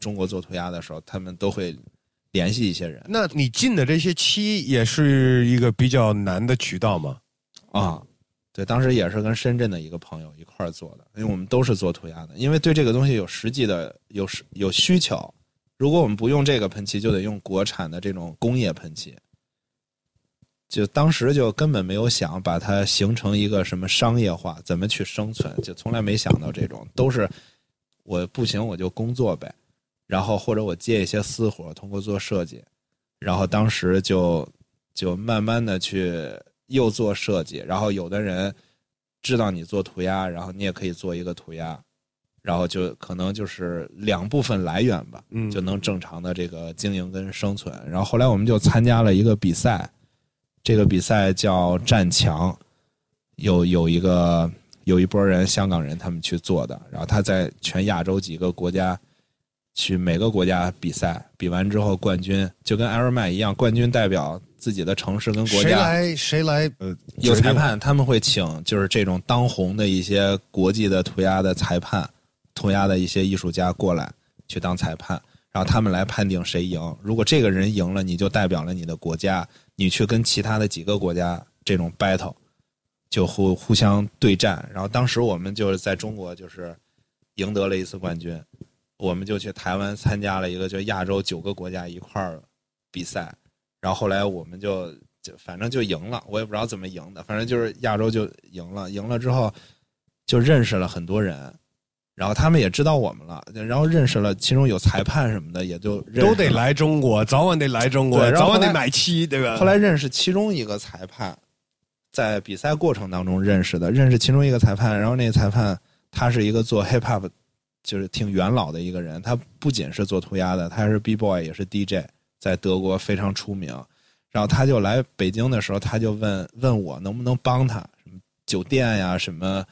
中国做涂鸦的时候，他们都会联系一些人那你进的这些漆也是一个比较难的渠道吗？啊。对，当时也是跟深圳的一个朋友一块儿做的，因为我们都是做涂鸦的，因为对这个东西有实际的有实有需求。如果我们不用这个喷漆，就得用国产的这种工业喷漆。就当时就根本没有想把它形成一个什么商业化，怎么去生存，就从来没想到这种，都是我不行我就工作呗，然后或者我接一些私活，通过做设计，然后当时就就慢慢的去又做设计，然后有的人知道你做涂鸦，然后你也可以做一个涂鸦，然后就可能就是两部分来源吧，嗯就能正常的这个经营跟生存。然后后来我们就参加了一个比赛，这个比赛叫战墙，有有一个有一波人香港人他们去做的，然后他在全亚洲几个国家去每个国家比赛，比完之后冠军就跟艾尔曼一样，冠军代表自己的城市跟国家。谁来谁来？呃，有裁判，他们会请就是这种当红的一些国际的涂鸦的裁判，涂鸦的一些艺术家过来去当裁判，然后他们来判定谁赢。如果这个人赢了，你就代表了你的国家，你去跟其他的几个国家这种 battle，就互互相对战。然后当时我们就是在中国就是赢得了一次冠军，我们就去台湾参加了一个就亚洲九个国家一块儿比赛，然后后来我们就就反正就赢了，我也不知道怎么赢的，反正就是亚洲就赢了，赢了之后就认识了很多人，然后他们也知道我们了，然后认识了，其中有裁判什么的，也就都得来中国，早晚得来中国，早晚得买漆，对吧？后来认识其中一个裁判，在比赛过程当中认识的，认识其中一个裁判，然后那个裁判他是一个做 hip hop，就是挺元老的一个人，他不仅是做涂鸦的，他还是 b boy 也是 DJ，在德国非常出名。然后他就来北京的时候，他就问问我能不能帮他什么酒店呀什么，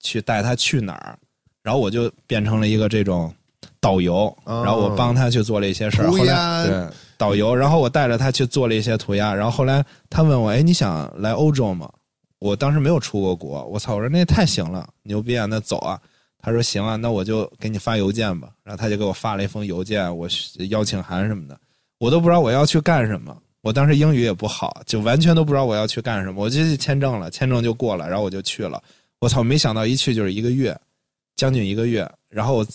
去带他去哪儿。然后我就变成了一个这种导游，哦然后我帮他去做了一些事儿。后涂鸦来对导游，然后我带着他去做了一些涂鸦。然后后来他问我：“哎，你想来欧洲吗？”我当时没有出过国，我操！我说那也太行了，牛逼啊！那走啊！他说行啊，那我就给你发邮件吧。然后他就给我发了一封邮件，我邀请函什么的，我都不知道我要去干什么。我当时英语也不好，就完全都不知道我要去干什么。我就去签证了，签证就过了，然后我就去了。我操！没想到一去就是一个月，将近一个月。然后我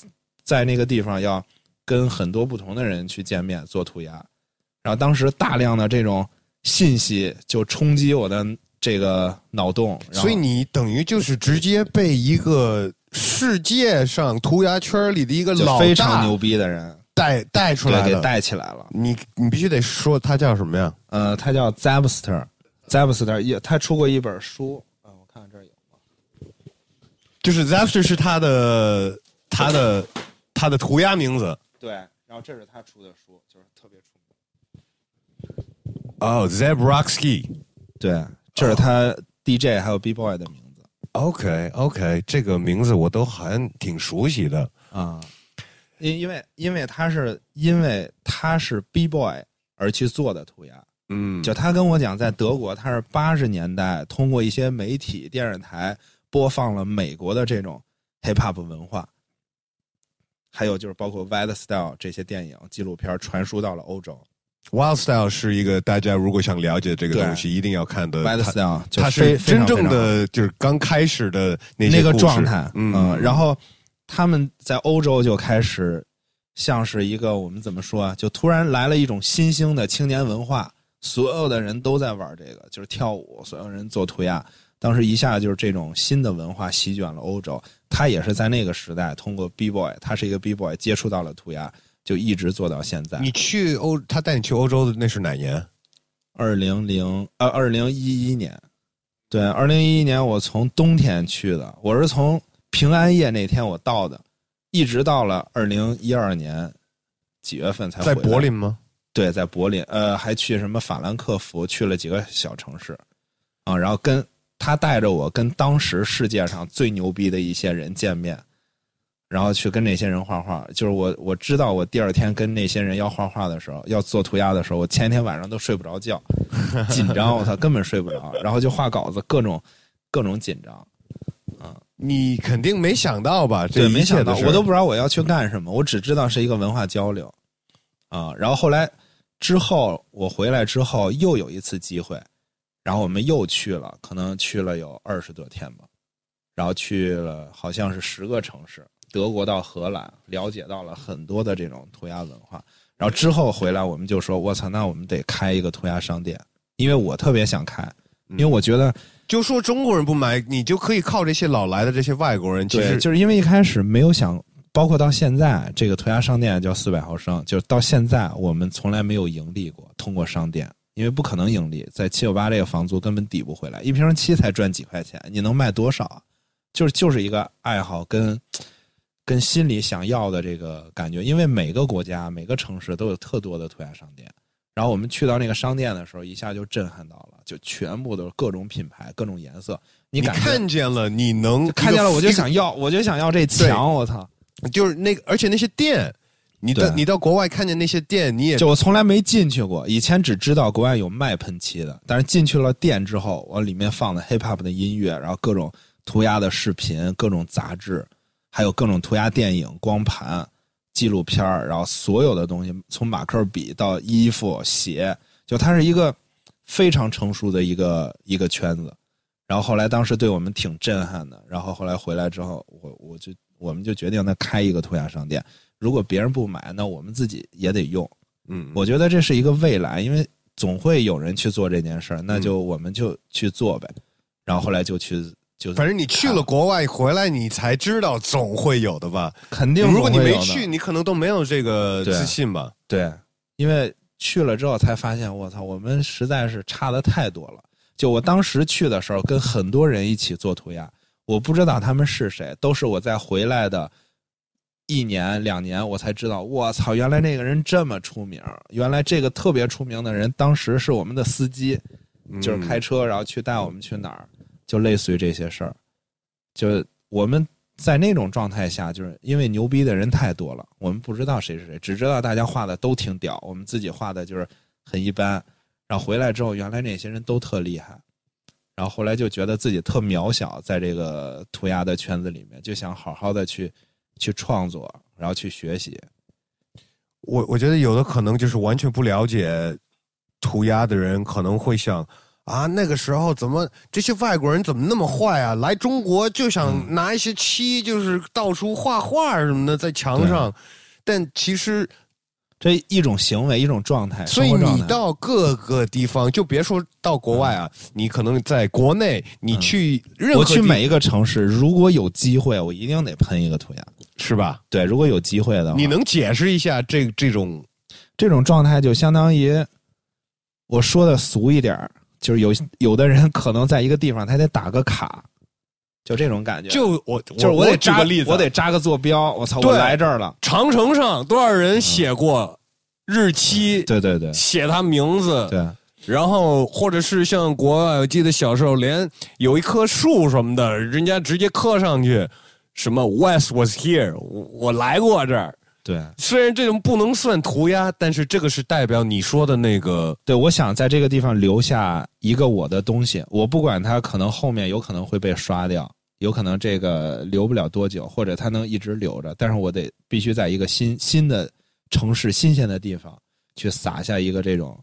在那个地方要跟很多不同的人去见面做涂鸦，然后当时大量的这种信息就冲击我的这个脑洞，所以你等于就是直接被一个世界上涂鸦圈里的一个老大非常牛逼的人带带出来对给。带起来了。你你必须得说他叫什么呀？呃，他叫 Zabster，Zabster 也他出过一本书啊、我看看这儿有吗？就是 Zabster 是他的他的他的涂鸦名字对，然后这是他出的书，就是特别出名。哦 Zabroxky。对，这是他 DJ 还有 B boy 的名字 OK OK，这个名字我都还挺熟悉的。啊，因因为因为他是因为他是 B boy 而去做的涂鸦。嗯，就他跟我讲，在德国，他是八十年代通过一些媒体、电视台播放了美国的这种 hip hop 文化，还有就是包括 Wild Style 这些电影、纪录片传输到了欧洲。Wild Style 是一个大家如果想了解这个东西一定要看的。Wild Style 就它是真正，的就是刚开始的那那个状态，嗯，然后他们在欧洲就开始像是一个我们怎么说啊，就突然来了一种新兴的青年文化，所有的人都在玩这个，就是跳舞，所有人做涂鸦。当时一下就是这种新的文化席卷了欧洲，他也是在那个时代通过 B boy，他是一个 B boy 接触到了涂鸦，就一直做到现在。你去欧，他带你去欧洲的那是哪年？二零零呃二零一一年，对，二零一一年我从冬天去的，我是从平安夜那天我到的，一直到了二零一二年几月份才在柏林吗？对，在柏林，呃，还去什么法兰克福，去了几个小城市，啊，然后跟他带着我跟当时世界上最牛逼的一些人见面，然后去跟那些人画画。就是我我知道我第二天跟那些人要画画的时候，要做涂鸦的时候，我前一天晚上都睡不着觉，紧张，我操，根本睡不着，然后就画稿子，各种各种紧张。你肯定没想到吧？这对，没想到，我都不知道我要去干什么，我只知道是一个文化交流，啊，然后后来之后我回来之后又有一次机会，然后我们又去了，可能去了有二十多天吧，然后去了好像是十个城市，德国到荷兰，了解到了很多的这种涂鸦文化，然后之后回来我们就说，我操，那我们得开一个涂鸦商店，因为我特别想开，因为我觉得。就说中国人不买，你就可以靠这些老来的这些外国人。其对，实就是因为一开始没有想，包括到现在，这个涂鸦商店叫四百毫升，就是到现在我们从来没有盈利过，通过商店，因为不可能盈利，在七九八这个房租根本抵不回来，一瓶漆才赚几块钱，你能卖多少啊？就是就是一个爱好跟跟心里想要的这个感觉，因为每个国家每个城市都有特多的涂鸦商店。然后我们去到那个商店的时候，一下就震撼到了，就全部都是各种品牌、各种颜色，你你看见了，你能看见了，我就想要，我就想要这墙，我操！就是那个，而且那些店，你到你到国外看见那些店，你也就我从来没进去过，以前只知道国外有卖喷漆的，但是进去了店之后，我里面放的 hip hop 的音乐，然后各种涂鸦的视频、各种杂志，还有各种涂鸦电影、光盘、纪录片儿然后所有的东西，从马克笔到衣服、鞋，就它是一个非常成熟的一个一个圈子。然后后来当时对我们挺震撼的，然后后来回来之后，我我就我们就决定那开一个涂鸦商店。如果别人不买，那我们自己也得用。嗯，我觉得这是一个未来，因为总会有人去做这件事儿，那就我们就去做呗。然后后来就去，就反正你去了国外回来，你才知道总会有的吧？肯定如果你没去，你可能都没有这个自信吧？对，因为去了之后才发现，我操，我们实在是差的太多了。就我当时去的时候，跟很多人一起做涂鸦，我不知道他们是谁，都是我在回来的一年两年，我才知道，我操，原来那个人这么出名，原来这个特别出名的人，当时是我们的司机，就是嗯开车，然后去带我们去哪儿，就类似于这些事儿。就我们在那种状态下，就是因为牛逼的人太多了，我们不知道谁是谁，只知道大家画的都挺屌，我们自己画的就是很一般。然后回来之后，原来那些人都特厉害，然后后来就觉得自己特渺小，在这个涂鸦的圈子里面，就想好好的去去创作，然后去学习。我我觉得有的可能就是完全不了解涂鸦的人，可能会想啊，那个时候怎么这些外国人怎么那么坏啊？来中国就想拿一些漆，就是到处画画什么的在墙上，但其实这一种行为，一种状态。所以你到各个地方，就别说到国外啊，你可能在国内，你去任何地我去每一个城市，如果有机会，我一定得喷一个涂鸦。是吧？对，如果有机会的话，你能解释一下这这种这种状态就相当于我说的俗一点儿就是有有的人可能在一个地方，他得打个卡，就这种感觉。就我就是我得扎举个例子，我得扎个坐标。我操，我来这儿了。长城上多少人写过日期，对对对写他名字，对，然后或者是像国外，我记得小时候连有一棵树什么的，人家直接刻上去，什么 West was here，我我来过这儿。对虽然这种不能算涂鸦，但是这个是代表你说的那个，对，我想在这个地方留下一个我的东西，我不管它可能后面有可能会被刷掉，有可能这个留不了多久，或者它能一直留着，但是我得必须在一个新新的城市、新鲜的地方去撒下一个这种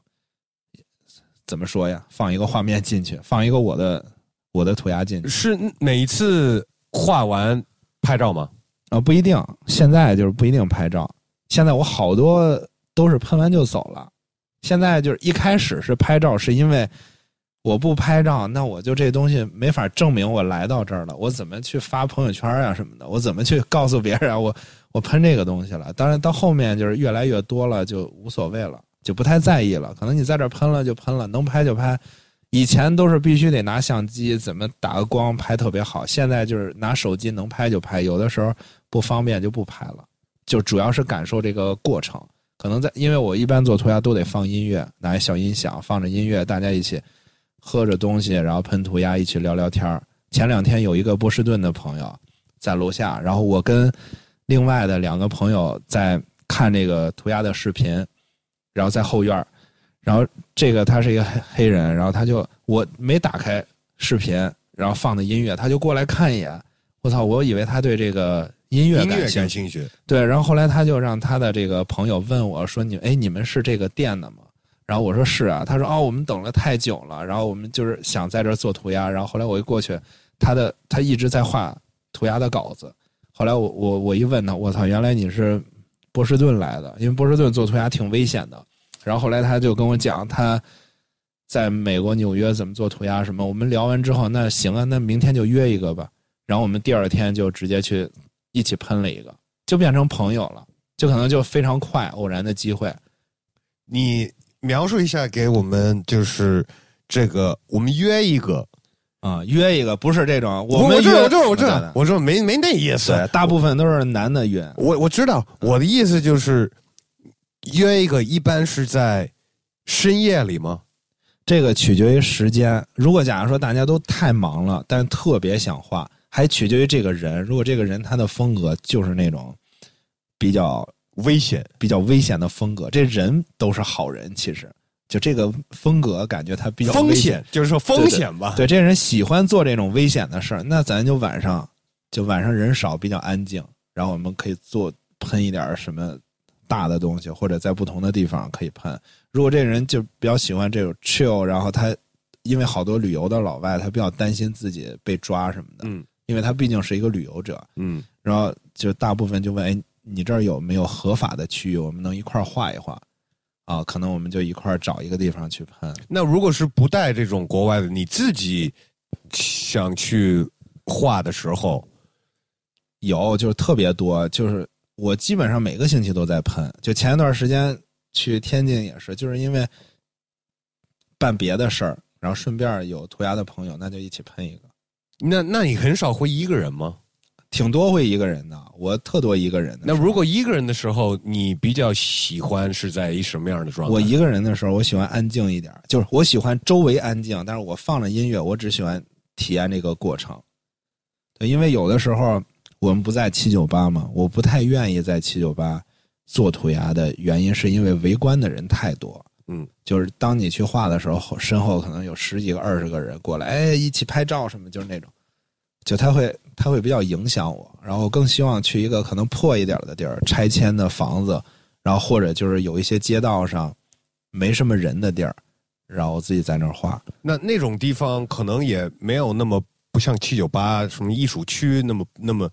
怎么说呀？放一个画面进去，放一个我的我的涂鸦进去是每一次画完拍照吗？啊、不一定，现在就是不一定拍照，现在我好多都是喷完就走了。现在就是一开始是拍照，是因为我不拍照，那我就这东西没法证明我来到这儿了。我怎么去发朋友圈啊什么的？我怎么去告诉别人啊？我我喷这个东西了。当然到后面就是越来越多了，就无所谓了，就不太在意了。可能你在这儿喷了就喷了，能拍就拍。以前都是必须得拿相机，怎么打个光拍特别好。现在就是拿手机能拍就拍，有的时候不方便就不拍了。就主要是感受这个过程。可能在，因为我一般做涂鸦都得放音乐，拿一小音响放着音乐，大家一起喝着东西，然后喷涂鸦，一起聊聊天儿前两天有一个波士顿的朋友在楼下，然后我跟另外的两个朋友在看这个涂鸦的视频，然后在后院儿然后这个他是一个黑黑人，然后他就我没打开视频，然后放的音乐，他就过来看一眼。我操！我以为他对这个音乐感兴趣，感兴趣，对。然后后来他就让他的这个朋友问我说：“你哎，你们是这个店的吗？”然后我说：“是啊。”他说：“哦，我们等了太久了，然后我们就是想在这儿做涂鸦。”然后后来我一过去，他的他一直在画涂鸦的稿子。后来我我我一问他，我操，原来你是 波士顿来的，因为波士顿做涂鸦挺危险的。然后后来他就跟我讲他在美国纽约怎么做涂鸦什么。我们聊完之后，那行啊，那明天就约一个吧。然后我们第二天就直接去一起喷了一个，就变成朋友了，就可能就非常快偶然的机会。你描述一下给我们，就是这个，我们约一个，啊、约一个不是这种，我我知道，我知道对对，我知道，没没那意思。大部分都是男的约。我我知道，我的意思就是约一个，一般是在深夜里吗？这个取决于时间。如果假如说大家都太忙了，但是特别想画，还取决于这个人。如果这个人他的风格就是那种比较危险，比较危险的风格，这人都是好人，其实就这个风格感觉他比较危风险，就是说风险吧。对，这人喜欢做这种危险的事儿，那咱就晚上，就晚上人少，比较安静，然后我们可以做喷一点儿什么大的东西，或者在不同的地方可以喷。如果这人就比较喜欢这种 chill，然后他因为好多旅游的老外，他比较担心自己被抓什么的，嗯因为他毕竟是一个旅游者，嗯，然后就大部分就问，哎，你这儿有没有合法的区域，我们能一块儿画一画？啊，可能我们就一块儿找一个地方去喷。那如果是不带这种国外的，你自己想去画的时候，有，就是特别多，就是我基本上每个星期都在喷。就前一段时间去天津也是，就是因为办别的事儿，然后顺便有涂鸦的朋友，那就一起喷一个。那那你很少会一个人吗？挺多会一个人的，我特多一个人的。那如果一个人的时候，你比较喜欢是在一什么样的状态？我一个人的时候，我喜欢安静一点，就是我喜欢周围安静，但是我放了音乐，我只喜欢体验这个过程。对，因为有的时候我们不在七九八嘛，我不太愿意在七九八做涂鸦的原因，是因为围观的人太多。嗯，就是当你去画的时候，身后可能有十几个、二十个人过来，哎，一起拍照什么，就是那种，就他会他会比较影响我。然后更希望去一个可能破一点的地儿，拆迁的房子，然后或者就是有一些街道上没什么人的地儿，然后自己在那儿画。那那种地方可能也没有那么不像七九八什么艺术区那么那么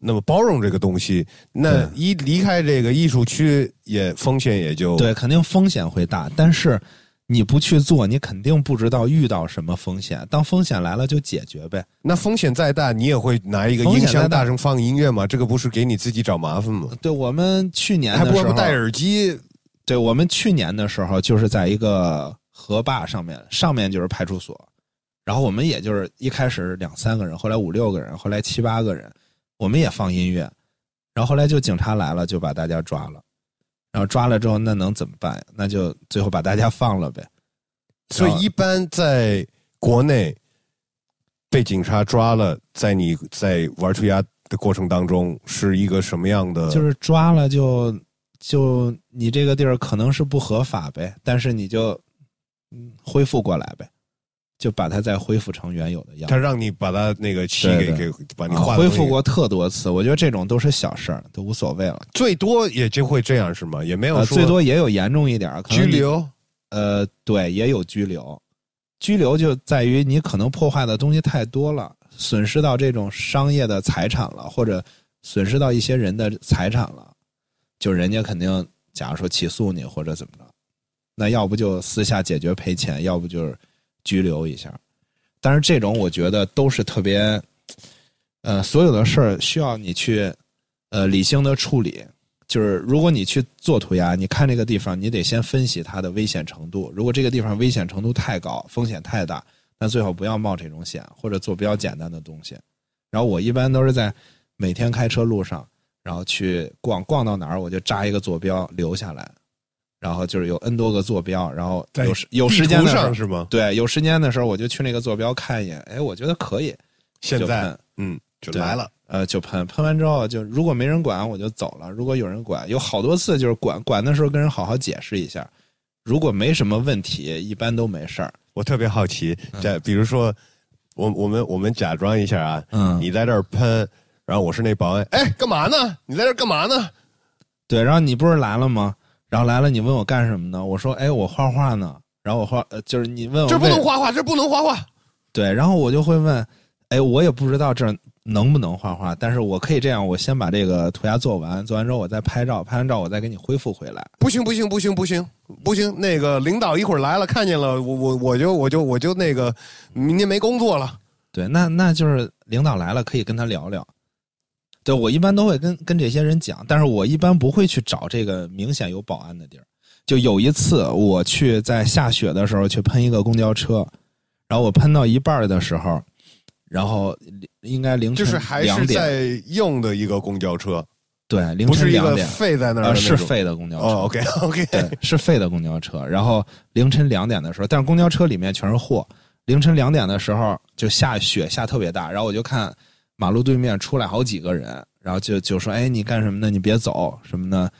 那么包容这个东西。那一离开这个艺术区，也风险也就对，肯定风险会大，但是你不去做，你肯定不知道遇到什么风险。当风险来了，就解决呗。那风险再大，你也会拿一个音箱大声放音乐吗？这个不是给你自己找麻烦吗？对我们去年还的时候，戴耳机。对我们去年的时候，就是在一个河坝上面，上面就是派出所，然后我们也就是一开始两三个人，后来五六个人，后来七八个人，我们也放音乐，然后后来就警察来了，就把大家抓了，然后抓了之后，那能怎么办？那就最后把大家放了呗。所以一般在国内被警察抓了，在你在玩涂鸦的过程当中，是一个什么样的？就是抓了就就你这个地儿可能是不合法呗，但是你就嗯恢复过来呗，就把它再恢复成原有的样子。他让你把他那个漆给给把你啊画的恢复过特多次，我觉得这种都是小事儿，都无所谓了。最多也就会这样是吗？也没有呃，说最多也有严重一点。拘留。呃，对，也有拘留。拘留就在于你可能破坏的东西太多了，损失到这种商业的财产了，或者损失到一些人的财产了，就人家肯定，假如说起诉你或者怎么着，那要不就私下解决赔钱，要不就是拘留一下。但是这种我觉得都是特别，呃，所有的事儿需要你去，呃，理性的处理。就是如果你去做涂鸦，你看这个地方，你得先分析它的危险程度。如果这个地方危险程度太高，风险太大，那最好不要冒这种险，或者做比较简单的东西。然后我一般都是在每天开车路上，然后去逛，逛到哪儿我就扎一个坐标留下来，然后就是有 N 多个坐标，然后有时有时间的时候上是吗？对，有时间的时候我就去那个坐标看一眼，哎，我觉得可以，现在嗯就来了。呃，就喷，喷完之后就如果没人管我就走了，如果有人管，有好多次就是管管的时候跟人好好解释一下，如果没什么问题，一般都没事儿。我特别好奇，在比如说，我我们我们假装一下啊，嗯你在这儿喷，然后我是那保安，哎，干嘛呢？你在这儿干嘛呢？对，然后你不是来了吗？然后来了，你问我干什么呢？我说，哎，我画画呢。然后我画，呃，就是你问我这不能画画，这不能画画。对，然后我就会问，哎，我也不知道这能不能画画，但是我可以这样，我先把这个涂鸦做完，做完之后我再拍照，拍完照我再给你恢复回来。不行不行不行不行不行！那个领导一会儿来了，看见了我我我就我就我就那个明天没工作了。对，那那就是领导来了，可以跟他聊聊。对我一般都会跟跟这些人讲，但是我一般不会去找这个明显有保安的地儿。就有一次我去在下雪的时候去喷一个公交车，然后我喷到一半的时候，然后应该凌晨就是还两点，是在用的一个公交车，对，凌不是一个晨两点，废在那儿呃，是废的公交车。哦，OK OK，对，是废的公交车。然后凌晨两点的时候，但是公交车里面全是货。凌晨两点的时候就下雪，下特别大，然后我就看马路对面出来好几个人，然后就就说：“哎，你干什么呢？你别走，什么的，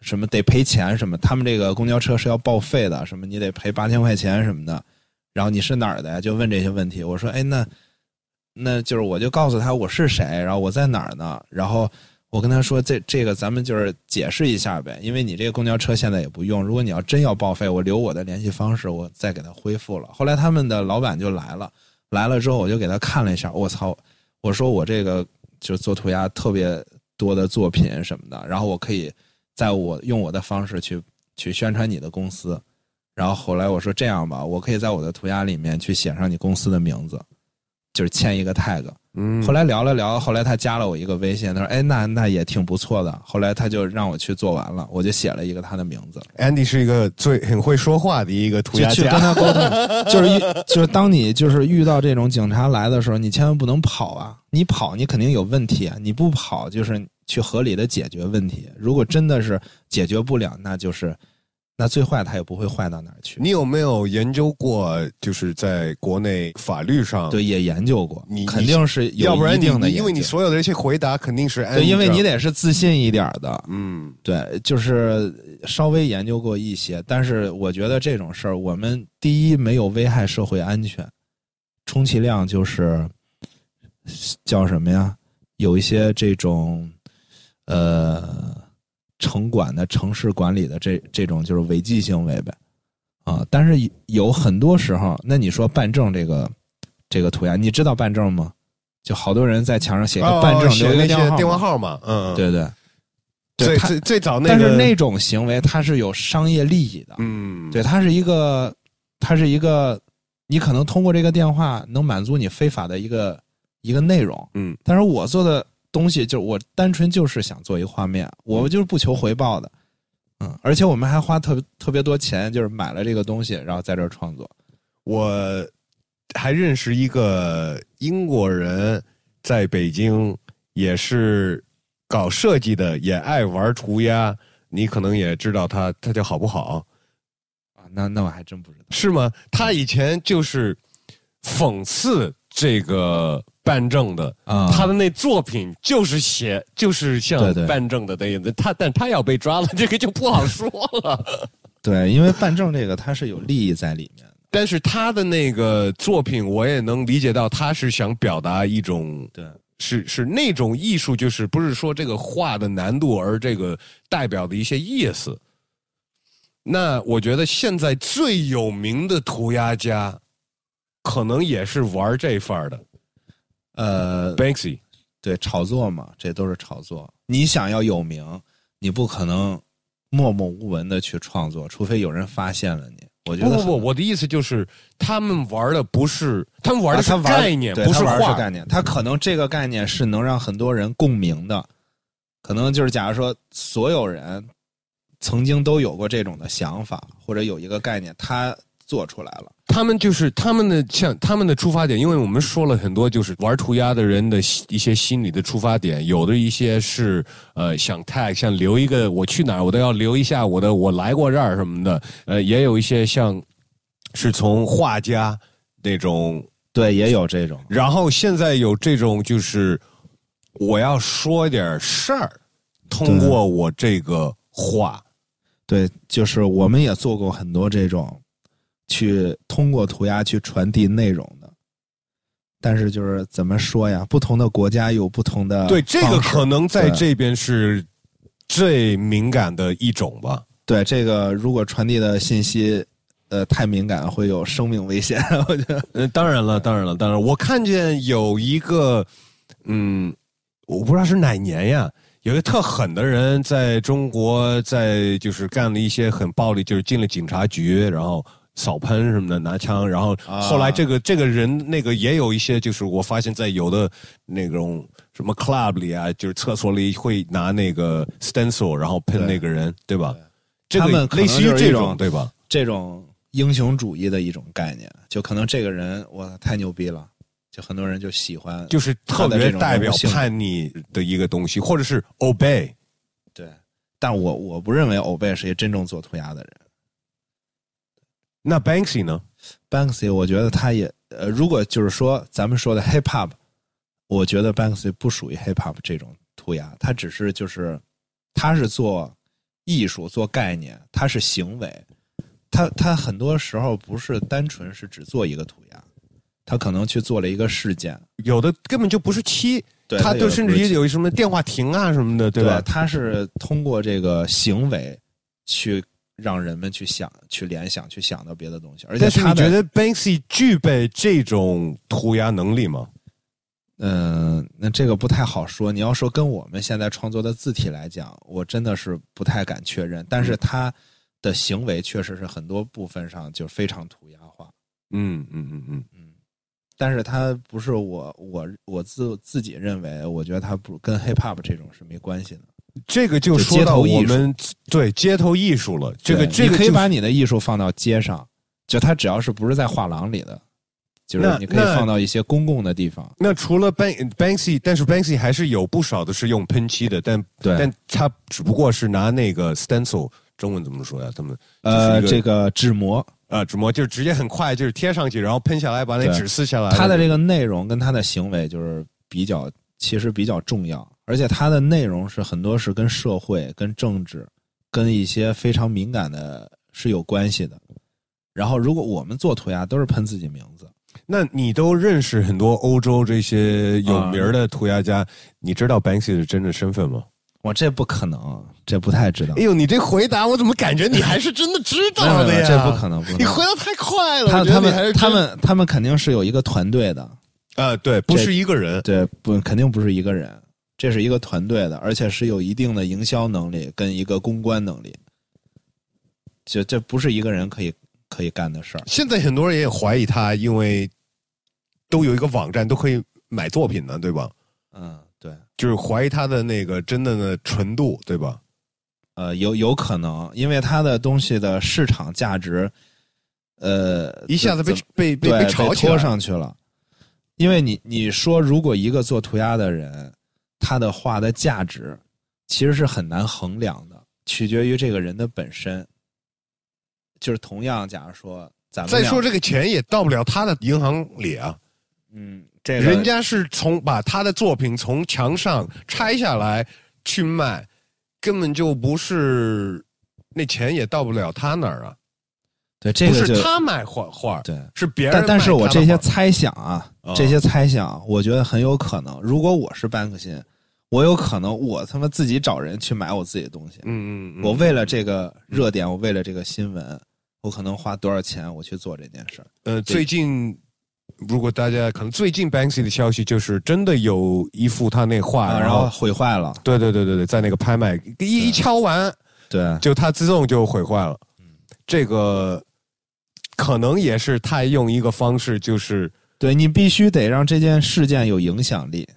什么得赔钱什么？他们这个公交车是要报废的，什么你得赔八千块钱什么的。然后你是哪儿的呀？就问这些问题。我说：哎，那那就是我就告诉他我是谁，然后我在哪儿呢？然后我跟他说这这个咱们就是解释一下呗，因为你这个公交车现在也不用，如果你要真要报废，我留我的联系方式，我再给他恢复了。后来他们的老板就来了，来了之后我就给他看了一下，我操，我说我这个就是做涂鸦特别多的作品什么的，然后我可以在我用我的方式去去宣传你的公司。然后后来我说这样吧，我可以在我的涂鸦里面去写上你公司的名字，就是签一个 tag。嗯，后来聊了聊，后来他加了我一个微信，他说：“哎，那那也挺不错的。”后来他就让我去做完了，我就写了一个他的名字，Andy 是一个最很会说话的一个涂鸦家去跟家。他沟通。就是遇就是当你就是遇到这种警察来的时候，你千万不能跑啊！你跑你肯定有问题啊！你不跑就是去合理的解决问题。如果真的是解决不了，那就是那最坏它也不会坏到哪儿去。你有没有研究过？就是在国内法律上，对，也研究过，你肯定是有要不然你一定的因为你所有的这些回答肯定是对，因为你得是自信一点儿的，嗯对，就是稍微研究过一些，但是我觉得这种事儿，我们第一没有危害社会安全，充其量就是叫什么呀？有一些这种呃城管的城市管理的这这种就是违纪行为呗，啊，但是有很多时候，那你说办证这个这个涂鸦，你知道办证吗？就好多人在墙上写个哦办证，留一个电电话号号码，嗯，对对。对最最最早那个，但是那种行为它是有商业利益的，嗯，对，它是一个，它是一个，你可能通过这个电话能满足你非法的一个一个内容，嗯，但是我做的东西就是我单纯就是想做一个画面，我们就是不求回报的，嗯，而且我们还花特别特别多钱，就是买了这个东西，然后在这儿创作，我还认识一个英国人，在北京也是搞设计的，也爱玩涂鸦。你可能也知道他，他叫好不好？啊，那那我还真不知道，是吗？他以前就是讽刺这个办证的，啊他的那作品就是写，就是像办证的那样子。他，但他要被抓了，这个就不好说了。对，因为办证这个他是有利益在里面的，但是他的那个作品，我也能理解到，他是想表达一种对，是是那种艺术，就是不是说这个画的难度，而这个代表的一些意思。那我觉得现在最有名的涂鸦家，可能也是玩这范儿的呃，Banksy。对，炒作嘛，这都是炒作。你想要有名，你不可能默默无闻的去创作，除非有人发现了你。我觉得不不不，我的意思就是，他们玩的不是，他们玩的是概念，不对他玩的画是概念。他可能这个概念是能让很多人共鸣的，可能就是假如说所有人曾经都有过这种的想法，或者有一个概念，他做出来了。他们就是他们的像他们的出发点，因为我们说了很多，就是玩涂鸦的人的一些心理的出发点，有的一些是呃想 tag，想留一个我去哪儿我都要留一下我的我来过这儿什么的，呃，也有一些像是从画家那种，对，也有这种。然后现在有这种就是我要说点事儿，通过我这个画，对，就是我们也做过很多这种，去通过涂鸦去传递内容的。但是就是怎么说呀？不同的国家有不同的对这个可能在这边是最敏感的一种吧。对这个，如果传递的信息呃太敏感，会有生命危险。我觉得呃，当然了，当然了，当然，我看见有一个，嗯，我不知道是哪年呀，有一个特狠的人在中国，在就是干了一些很暴力，就是进了警察局，然后扫喷什么的，拿枪，然后啊后来这个、这个人那个也有一些，就是我发现在有的那种什么 club 里啊，就是厕所里会拿那个 stencil，然后喷那个人，对吧？对这个他们类似于这种，对吧？这种英雄主义的一种概念，就可能这个人我太牛逼了，就很多人就喜欢。就是特别代表叛逆的一个东西，或者是 obey。对，但我我不认为 obey 是一个真正做涂鸦的人。那 Banksy 呢？Banksy，我觉得他也呃，如果就是说咱们说的 hip hop，我觉得 Banksy 不属于 hip hop 这种涂鸦，他只是就是他是做艺术、做概念，他是行为，他他很多时候不是单纯是只做一个涂鸦，他可能去做了一个事件，有的根本就不是漆，对他就甚至于有什么电话亭啊什么的，对吧？他是通过这个行为去让人们去想、去联想、去想到别的东西，而且但是他你觉得 Banksy 具备这种涂鸦能力吗？嗯，那这个不太好说。你要说跟我们现在创作的字体来讲，我真的是不太敢确认。但是他的行为确实是很多部分上就非常涂鸦化。嗯嗯嗯嗯，嗯，但是他不是我我我自自己认为，我觉得他不跟 hip hop 这种是没关系的。这个就就说到我们对街头艺术了。这个这个就是把你的艺术放到街上，就他只要是不是在画廊里的，就是你可以放到一些公共的地方。那除了 Bank Banksy，但是 Banksy 还是有不少的是用喷漆的，但对但他只不过是拿那个 stencil 中文怎么说呀？他们呃，这个纸模，呃纸模就是直接很快就是贴上去，然后喷下来把那纸撕下来。它的这个内容跟它的行为就是比较，其实比较重要，而且它的内容是很多是跟社会、跟政治、跟一些非常敏感的是有关系的。然后，如果我们做涂鸦都是喷自己名字，那你都认识很多欧洲这些有名的涂鸦家，你知道 Banksy 的真正身份吗？我这不可能，这不太知道哎。呦，你这回答我怎么感觉你还是真的知道的呀？这不可能，不可能。你回答太快了。他他们还是他们他们肯定是有一个团队的，呃，对，不是一个人。对，不肯定不是一个人，这是一个团队的，而且是有一定的营销能力跟一个公关能力，这这不是一个人可以可以干的事儿。现在很多人也怀疑他，因为都有一个网站都可以买作品的，对吧？嗯，对，就是怀疑他的那个真的的纯度，对吧？呃，有有可能，因为他的东西的市场价值，呃，一下子被被被被炒起来拖上去了。因为你你说，如果一个做涂鸦的人，他的画的价值其实是很难衡量的，取决于这个人的本身。就是同样，假如说咱们再说这个钱也到不了他的银行里啊，嗯，这个人家是从把他的作品从墙上拆下来去卖，根本就不是那钱也到不了他那儿啊。对这不个是他卖画画，对，是别人但但是我这些猜想啊，哦这些猜想，我觉得很有可能。如果我是班克辛，我有可能我他妈自己找人去买我自己的东西。嗯嗯嗯，我为了这个热点，我为了这个新闻，我可能花多少钱我去做这件事儿。呃，最近如果大家可能最近 Banksy 的消息就是真的有一幅他那画，啊，然后毁坏了，对对对对对，在那个拍卖一一敲完，对，就它自动就毁坏了。这个可能也是他用一个方式，就是对你必须得让这件事件有影响力，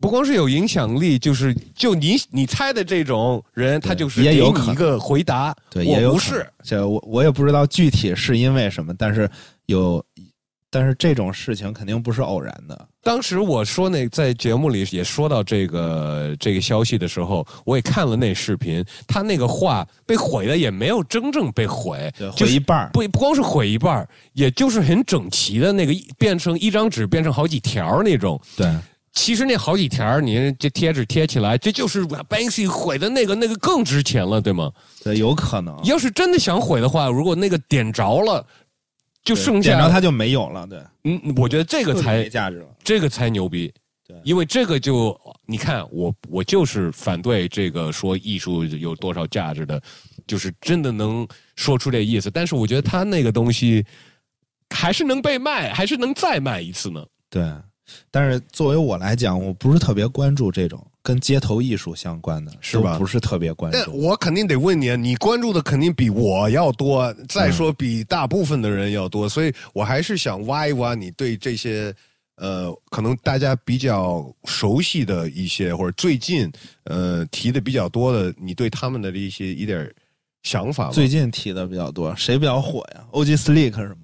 不光是有影响力，就是就你你猜的这种人，他就是也有一个回答，对，也不是。这我我也不知道具体是因为什么，但是有，但是这种事情肯定不是偶然的。当时我说那在节目里也说到这个这个消息的时候，我也看了那视频，他那个画被毁了，也没有真正被毁，就是毁一半儿不不光是毁一半儿也就是很整齐的那个变成一张纸变成好几条那种。对，其实那好几条，你这贴纸贴起来，这就是 Banksy 毁的那个，那个更值钱了，对吗？对，有可能。要是真的想毁的话，如果那个点着了，就对剩下点着它就没有了，对，嗯，我觉得这个没才价值了。这个才牛逼。对因为这个就你看，我我就是反对这个说艺术有多少价值的，就是真的能说出这意思。但是我觉得他那个东西还是能被卖，还是能再卖一次呢。对，但是作为我来讲，我不是特别关注这种跟街头艺术相关的，是吧不是特别关但注。我肯定得问你，你关注的肯定比我要多，再说比大部分的人要多，所以我还是想挖一挖你对这些呃，可能大家比较熟悉的一些，或者最近呃提的比较多的，你对他们的一些一点想法吧。最近提的比较多，谁比较火呀？OG Slick 是吗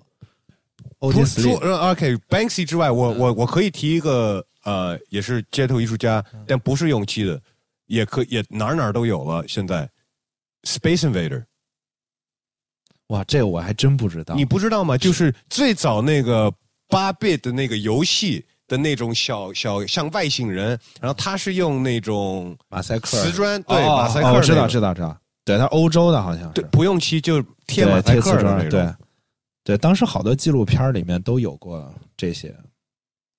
除 Slick 呃 OK，Banksy 之外，我我我可以提一个呃，也是街头艺术家，但不是用漆的，也可也哪儿哪儿都有了。现在 Space Invader，哇，这个我还真不知道。你不知道吗？就是最早那个八 bit 的那个游戏的那种小小像外星人，然后他是用那种马赛克瓷砖，对哦马赛克、知道，知道，知道。对，他欧洲的好像是对，不用漆就贴对马赛贴瓷砖，克的那种。对，当时好多纪录片里面都有过这些。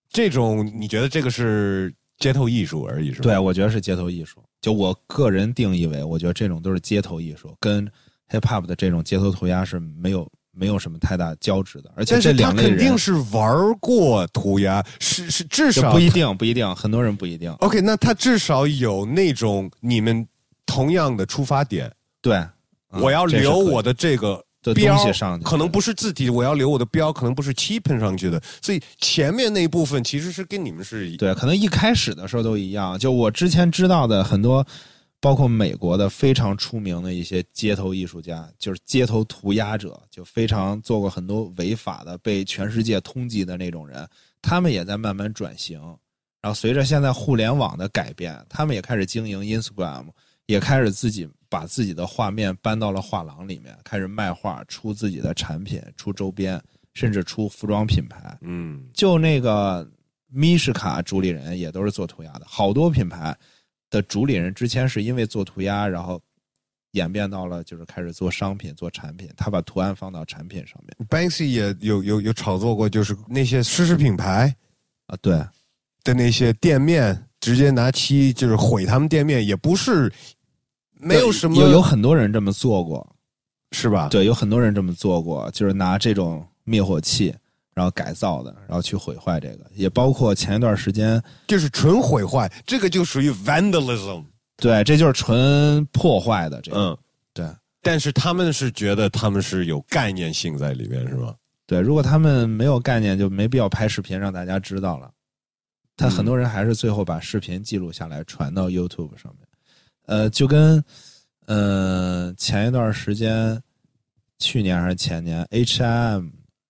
这种你觉得这个是街头艺术而已是吧？对，我觉得是街头艺术。就我个人定义为，我觉得这种都是街头艺术，跟 hip hop 的这种街头涂鸦是没有没有什么太大交织的。而且这两类人肯定是玩过涂鸦，是是至少不一定，不一定，很多人不一定。OK，那他至少有那种你们同样的出发点，对，嗯我要留我的这个的标东西上去可能不是字体，我要留我的标，可能不是漆喷上去的，所以前面那一部分其实是跟你们是一对，可能一开始的时候都一样。就我之前知道的很多，包括美国的非常出名的一些街头艺术家，就是街头涂鸦者，就非常做过很多违法的、被全世界通缉的那种人，他们也在慢慢转型。然后随着现在互联网的改变，他们也开始经营 Instagram，也开始自己把自己的画面搬到了画廊里面，开始卖画，出自己的产品，出周边，甚至出服装品牌。嗯。就那个米什卡主理人也都是做涂鸦的，好多品牌的主理人之前是因为做涂鸦，然后演变到了就是开始做商品、做产品，他把图案放到产品上面，Banksy 也有有有炒作过，就是那些奢侈品牌啊，对，的那些店面，直接拿漆就是毁他们店面，也不是没有什么有有很多人这么做过，是吧？对，有很多人这么做过，就是拿这种灭火器。然后改造的，然后去毁坏这个，也包括前一段时间，就是纯毁坏，这个就属于 vandalism。对，这就是纯破坏的这个。嗯，对。但是他们是觉得他们是有概念性在里面，是吗？对，如果他们没有概念，就没必要拍视频让大家知道了。他很多人还是最后把视频记录下来传到 YouTube 上面。呃，就跟呃前一段时间，去年还是前年，H&M。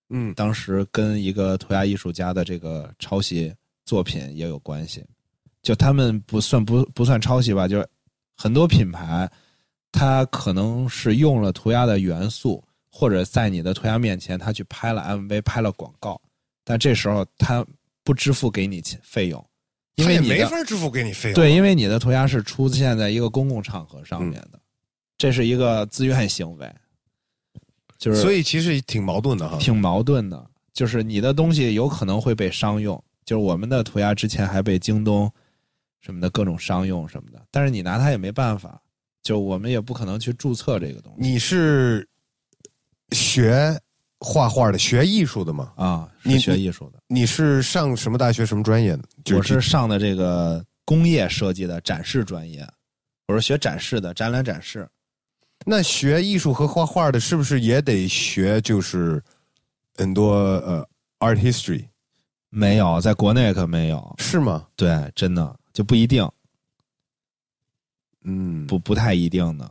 嗯，当时跟一个涂鸦艺术家的这个抄袭作品也有关系，就他们不算不不算抄袭吧，就是很多品牌，他可能是用了涂鸦的元素，或者在你的涂鸦面前，他去拍了 MV，拍了广告，但这时候他不支付给你钱费用，因为你没法支付给你费用。对，因为你的涂鸦是出现在一个公共场合上面的，这是一个自愿行为。就是，所以其实挺矛盾的哈，挺矛盾的。就是你的东西有可能会被商用，就是我们的涂鸦之前还被京东什么的各种商用什么的，但是你拿它也没办法，就我们也不可能去注册这个东西。你是学画画的，学艺术的嘛？啊，你学艺术的。你是上什么大学，什么专业的？我是上的这个工业设计的展示专业，我是学展示的，展览展示。那学艺术和画画的，是不是也得学？就是很多呃，art history 没有，在国内可没有，是吗？对，真的就不一定，嗯，不不太一定的。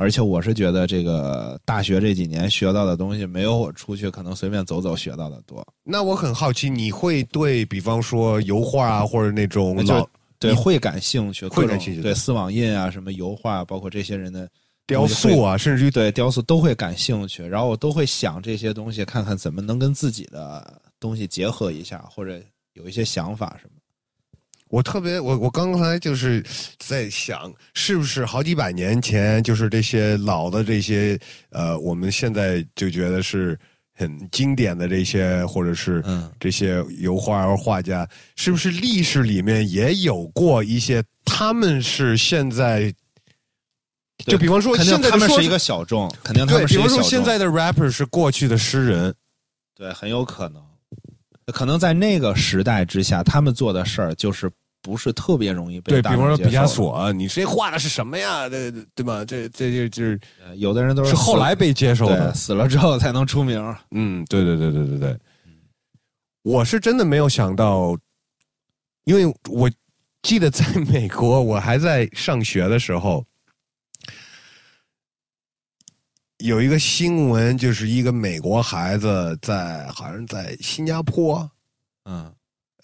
而且我是觉得，这个大学这几年学到的东西，没有我出去可能随便走走学到的多。那我很好奇，你会对比方说油画啊，或者那种老对会感兴趣，会感兴趣，对丝网印啊，什么油画，包括这些人的。雕塑啊，甚至于对雕塑都会感兴趣，然后我都会想这些东西，看看怎么能跟自己的东西结合一下，或者有一些想法什么。我特别，我我刚才就是在想，是不是好几百年前，就是这些老的这些呃，我们现在就觉得是很经典的这些，或者是这些油画或画家，是不是历史里面也有过一些？他们是现在。就比方说，现在他们是一个小众，肯定他们是一个小众。比方说，现在的 rapper 是过去的诗人，对，很有可能，可能在那个时代之下，他们做的事儿就是不是特别容易被。对，比方说毕加索，你这画的是什么呀？对对吧？这这就就是有的人都是后来被接受的，死了之后才能出名。嗯，对对对对对对。我是真的没有想到，因为我记得在美国，我还在上学的时候。有一个新闻，就是一个美国孩子在好像在新加坡，嗯，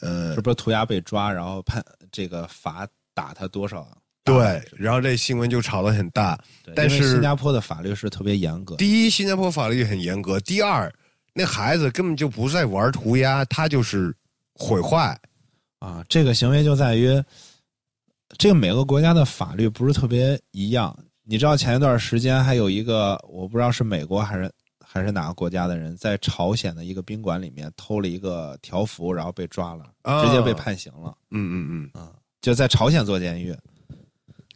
呃，是不是涂鸦被抓，然后判这个罚打他多少？对，然后这新闻就炒得很大。但是新加坡的法律是特别严格。第一，新加坡法律很严格；第二，那孩子根本就不在玩涂鸦，他就是毁坏。啊，这个行为就在于，这个每个国家的法律不是特别一样。你知道前一段时间还有一个我不知道是美国还是还是哪个国家的人在朝鲜的一个宾馆里面偷了一个条幅，然后被抓了，直接被判刑了。嗯嗯嗯，啊，就在朝鲜做监狱。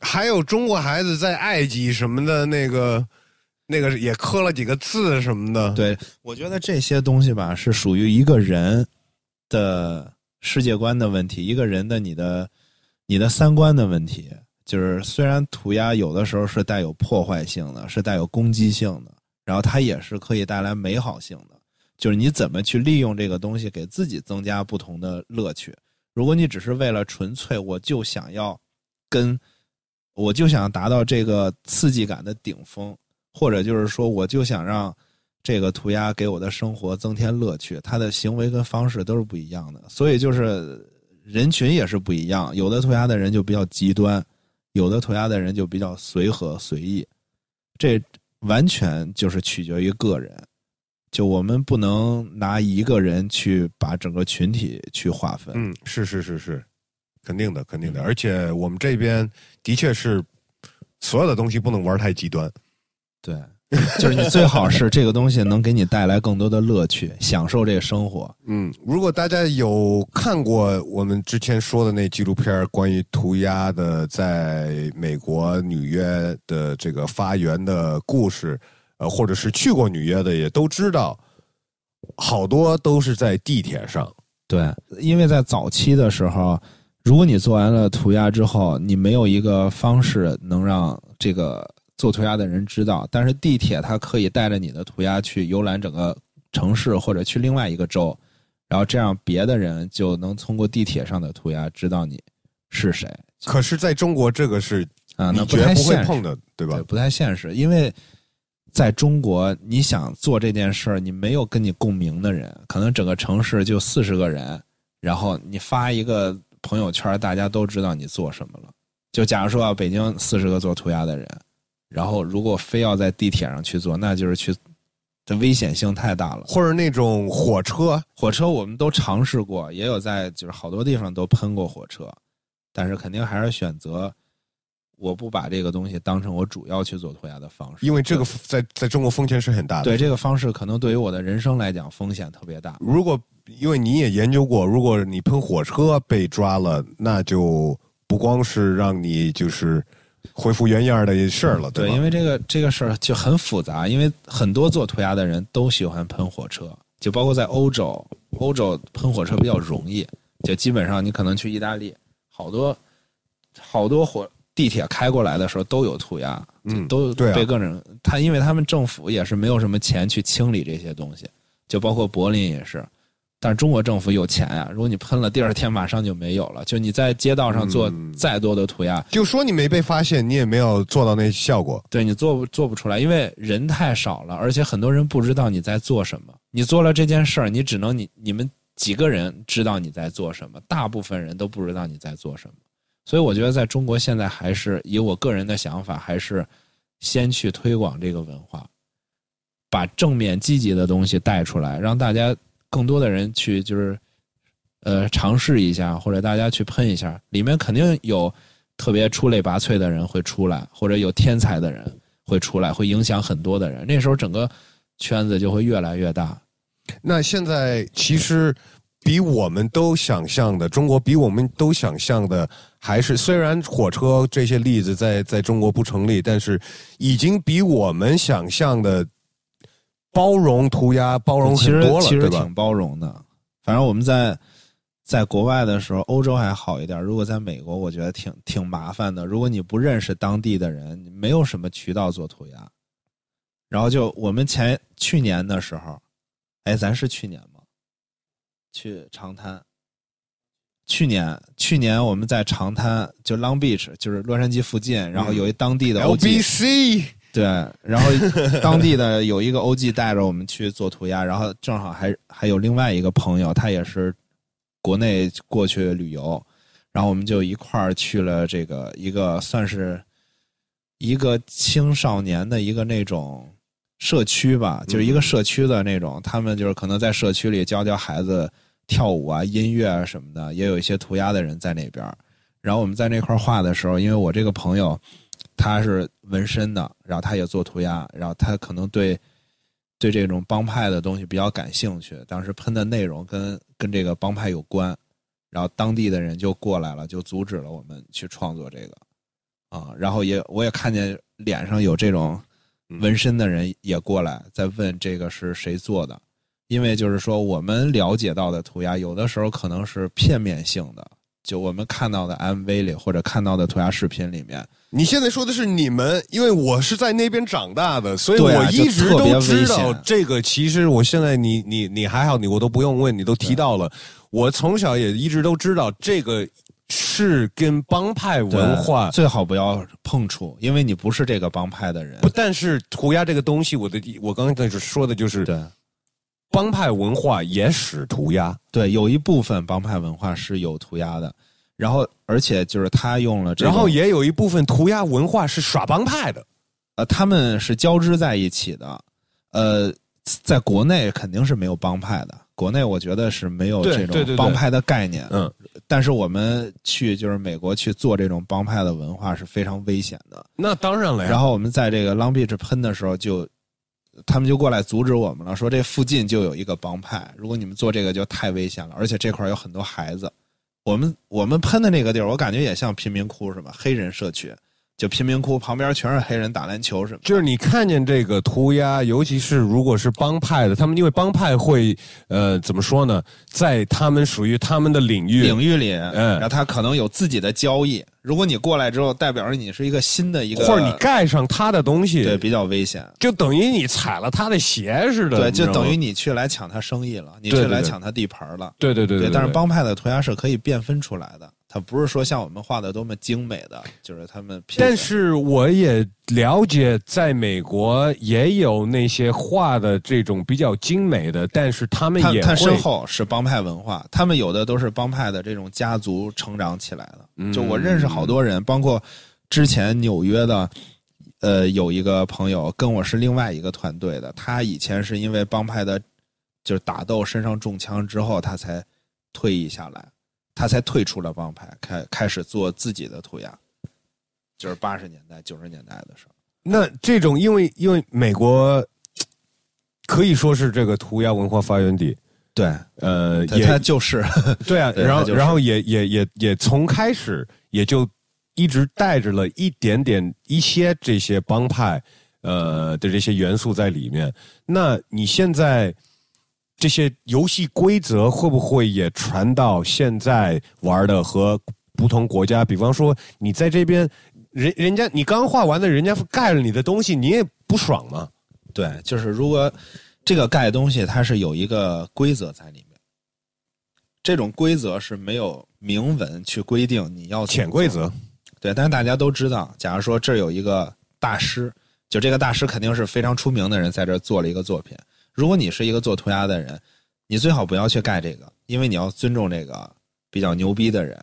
还有中国孩子在埃及什么的，那个那个也刻了几个字什么的。对，我觉得这些东西吧，是属于一个人的世界观的问题，一个人的你的你的三观的问题。就是虽然涂鸦有的时候是带有破坏性的，是带有攻击性的，然后它也是可以带来美好性的。就是你怎么去利用这个东西，给自己增加不同的乐趣。如果你只是为了纯粹，我就想要跟，我就想达到这个刺激感的顶峰，或者就是说，我就想让这个涂鸦给我的生活增添乐趣，他的行为跟方式都是不一样的。所以就是人群也是不一样，有的涂鸦的人就比较极端。有的涂鸦的人就比较随和随意，这完全就是取决于个人。就我们不能拿一个人去把整个群体去划分。嗯，是是是是，肯定的，肯定的。而且我们这边的确是所有的东西不能玩太极端。对，就是你最好是这个东西能给你带来更多的乐趣，享受这个生活。嗯，如果大家有看过我们之前说的那纪录片关于涂鸦的在美国纽约的这个发源的故事。呃，或者是去过纽约的，也都知道，好多都是在地铁上。对，因为在早期的时候，如果你做完了涂鸦之后，你没有一个方式能让这个做涂鸦的人知道，但是地铁它可以带着你的涂鸦去游览整个城市，或者去另外一个州，然后这样别的人就能通过地铁上的涂鸦知道你是谁。可是在中国，这个是啊，那不太不会碰的，对吧？不太现实，因为。在中国，你想做这件事儿，你没有跟你共鸣的人，可能整个城市就四十个人，然后你发一个朋友圈，大家都知道你做什么了。就假如说啊，北京四十个做涂鸦的人，然后如果非要在地铁上去做，那就是去，这危险性太大了。或者那种火车，火车我们都尝试过，也有在就是好多地方都喷过火车，但是肯定还是选择。我不把这个东西当成我主要去做涂鸦的方式，因为这个在在中国风险是很大的。对这个方式，可能对于我的人生来讲风险特别大。如果因为你也研究过，如果你喷火车被抓了，那就不光是让你就是恢复原样的事儿了，对吧？因为这个这个事儿就很复杂，因为很多做涂鸦的人都喜欢喷火车，就包括在欧洲，欧洲喷火车比较容易，就基本上你可能去意大利，好多好多火。地铁开过来的时候都有涂鸦，嗯，都被各种他，因为他们政府也是没有什么钱去清理这些东西，就包括柏林也是，但是中国政府有钱呀，如果你喷了，第二天马上就没有了，就你在街道上做再多的涂鸦，就说你没被发现，你也没有做到那效果，对你做做不出来，因为人太少了，而且很多人不知道你在做什么，你做了这件事儿，你只能你你们几个人知道你在做什么，大部分人都不知道你在做什么。所以我觉得，在中国现在还是以我个人的想法，还是先去推广这个文化，把正面积极的东西带出来，让大家更多的人去就是呃尝试一下，或者大家去喷一下。里面肯定有特别出类拔萃的人会出来，或者有天才的人会出来，会影响很多的人。那时候整个圈子就会越来越大。那现在其实。比我们都想象的，中国比我们都想象的，还是虽然火车这些例子在在中国不成立，但是已经比我们想象的包容涂鸦包容很多了，其实挺包容的。反正我们在在国外的时候，欧洲还好一点。如果在美国，我觉得挺挺麻烦的。如果你不认识当地的人，你没有什么渠道做涂鸦。然后就我们前去年的时候，哎，咱是去年吗？去长滩。去年，去年我们在长滩，就 Long Beach，就是洛杉矶附近，然后有一当地的 LBC，对，然后 当地的有一个 OG 带着我们去做涂鸦，然后正好还还有另外一个朋友，他也是国内过去旅游，然后我们就一块儿去了这个一个算是一个青少年的一个那种社区吧，就是一个社区的那种，他们就是可能在社区里教教孩子。跳舞啊，音乐啊什么的，也有一些涂鸦的人在那边。然后我们在那块画的时候，因为我这个朋友他是纹身的，然后他也做涂鸦，然后他可能对对这种帮派的东西比较感兴趣。当时喷的内容跟跟这个帮派有关，然后当地的人就过来了，就阻止了我们去创作这个啊。然后也我也看见脸上有这种纹身的人也过来在问这个是谁做的。因为就是说，我们了解到的涂鸦，有的时候可能是片面性的。就我们看到的 MV 里，或者看到的涂鸦视频里面，你现在说的是你们，因为我是在那边长大的，所以我一直都知道这个。其实我现在，你你你还好，你我都不用问，你都提到了。我从小也一直都知道，这个是跟帮派文化最好不要碰触，因为你不是这个帮派的人。不，但是涂鸦这个东西，我的我刚才说的就是对。帮派文化也使涂鸦，对，有一部分帮派文化是有涂鸦的。然后而且就是他用了这种，然后也有一部分涂鸦文化是耍帮派的，呃，他们是交织在一起的。呃，在国内肯定是没有帮派的，国内我觉得是没有这种帮派的概念。嗯，但是我们去就是美国去做这种帮派的文化是非常危险的。那当然了呀。然后我们在这个 Long Beach 喷的时候就，他们就过来阻止我们了，说这附近就有一个帮派，如果你们做这个就太危险了，而且这块儿有很多孩子。我们我们喷的那个地儿，我感觉也像贫民窟是吧？黑人社区，就贫民窟旁边全是黑人打篮球什么。就是你看见这个涂鸦，尤其是如果是帮派的，他们因为帮派会呃怎么说呢，在他们属于他们的领域，领域里，嗯然后他可能有自己的交易。如果你过来之后，代表着你是一个新的一个，或者你盖上他的东西，对比较危险。就等于你踩了他的鞋似的，对，就等于你去来抢他生意了，你去来抢他地盘了。对对对对，但是帮派的涂鸦是可以辨分出来的，它不是说像我们画的多么精美的，就是他们。但是我也了解，在美国也有那些画的这种比较精美的，但是他们他他也会身后是帮派文化，他们有的都是帮派的这种家族成长起来的。嗯就我认识好多人，包括之前纽约的，呃，有一个朋友跟我是另外一个团队的，他以前是因为帮派的，就是打斗身上中枪之后，他才退役下来，他才退出了帮派，开开始做自己的涂鸦，就是八十年代九十年代的时候。那这种，因为因为美国可以说是这个涂鸦文化发源地，对，呃，他也他就是 对啊，对他就是然后然后也也也也从开始也就一直带着了一点点一些这些帮派呃的这些元素在里面。那你现在这些游戏规则会不会也传到现在玩的和不同国家？比方说你在这边，人人家你刚画完的，人家盖了你的东西，你也不爽吗？对，就是如果这个盖东西它是有一个规则在里面，这种规则是没有明文去规定你要潜规则，对，但是大家都知道，假如说这儿有一个大师，就这个大师肯定是非常出名的人，在这儿做了一个作品。如果你是一个做涂鸦的人，你最好不要去盖这个，因为你要尊重这个比较牛逼的人。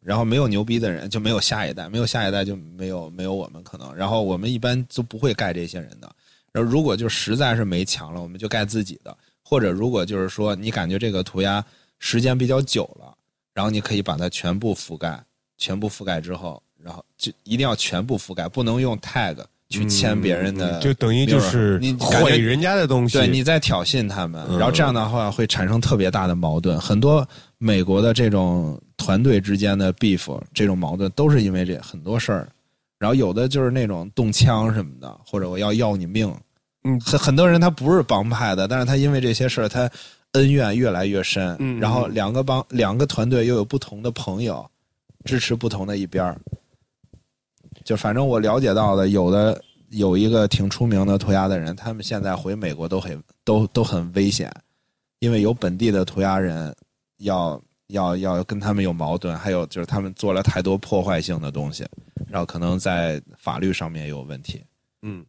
然后没有牛逼的人，就没有下一代，没有下一代就没有没有我们可能。然后我们一般就不会盖这些人的。然后如果就实在是没墙了，我们就盖自己的。或者如果就是说你感觉这个涂鸦时间比较久了，然后你可以把它全部覆盖，全部覆盖之后，然后就一定要全部覆盖，不能用 tag 去签别人的、嗯就等于就是你毁人家的东西。对，你在挑衅他们，嗯然后这样的话会产生特别大的矛盾。很多美国的这种团队之间的 beef，这种矛盾都是因为这很多事儿。然后有的就是那种动枪什么的，或者我要要你命。嗯很很多人他不是帮派的，但是他因为这些事儿，他恩怨越来越深。嗯然后两个帮两个团队又有不同的朋友，支持不同的一边儿。就反正我了解到的，有的有一个挺出名的涂鸦的人，他们现在回美国都很都都很危险，因为有本地的涂鸦人要要要跟他们有矛盾，还有就是他们做了太多破坏性的东西，然后可能在法律上面有问题。嗯，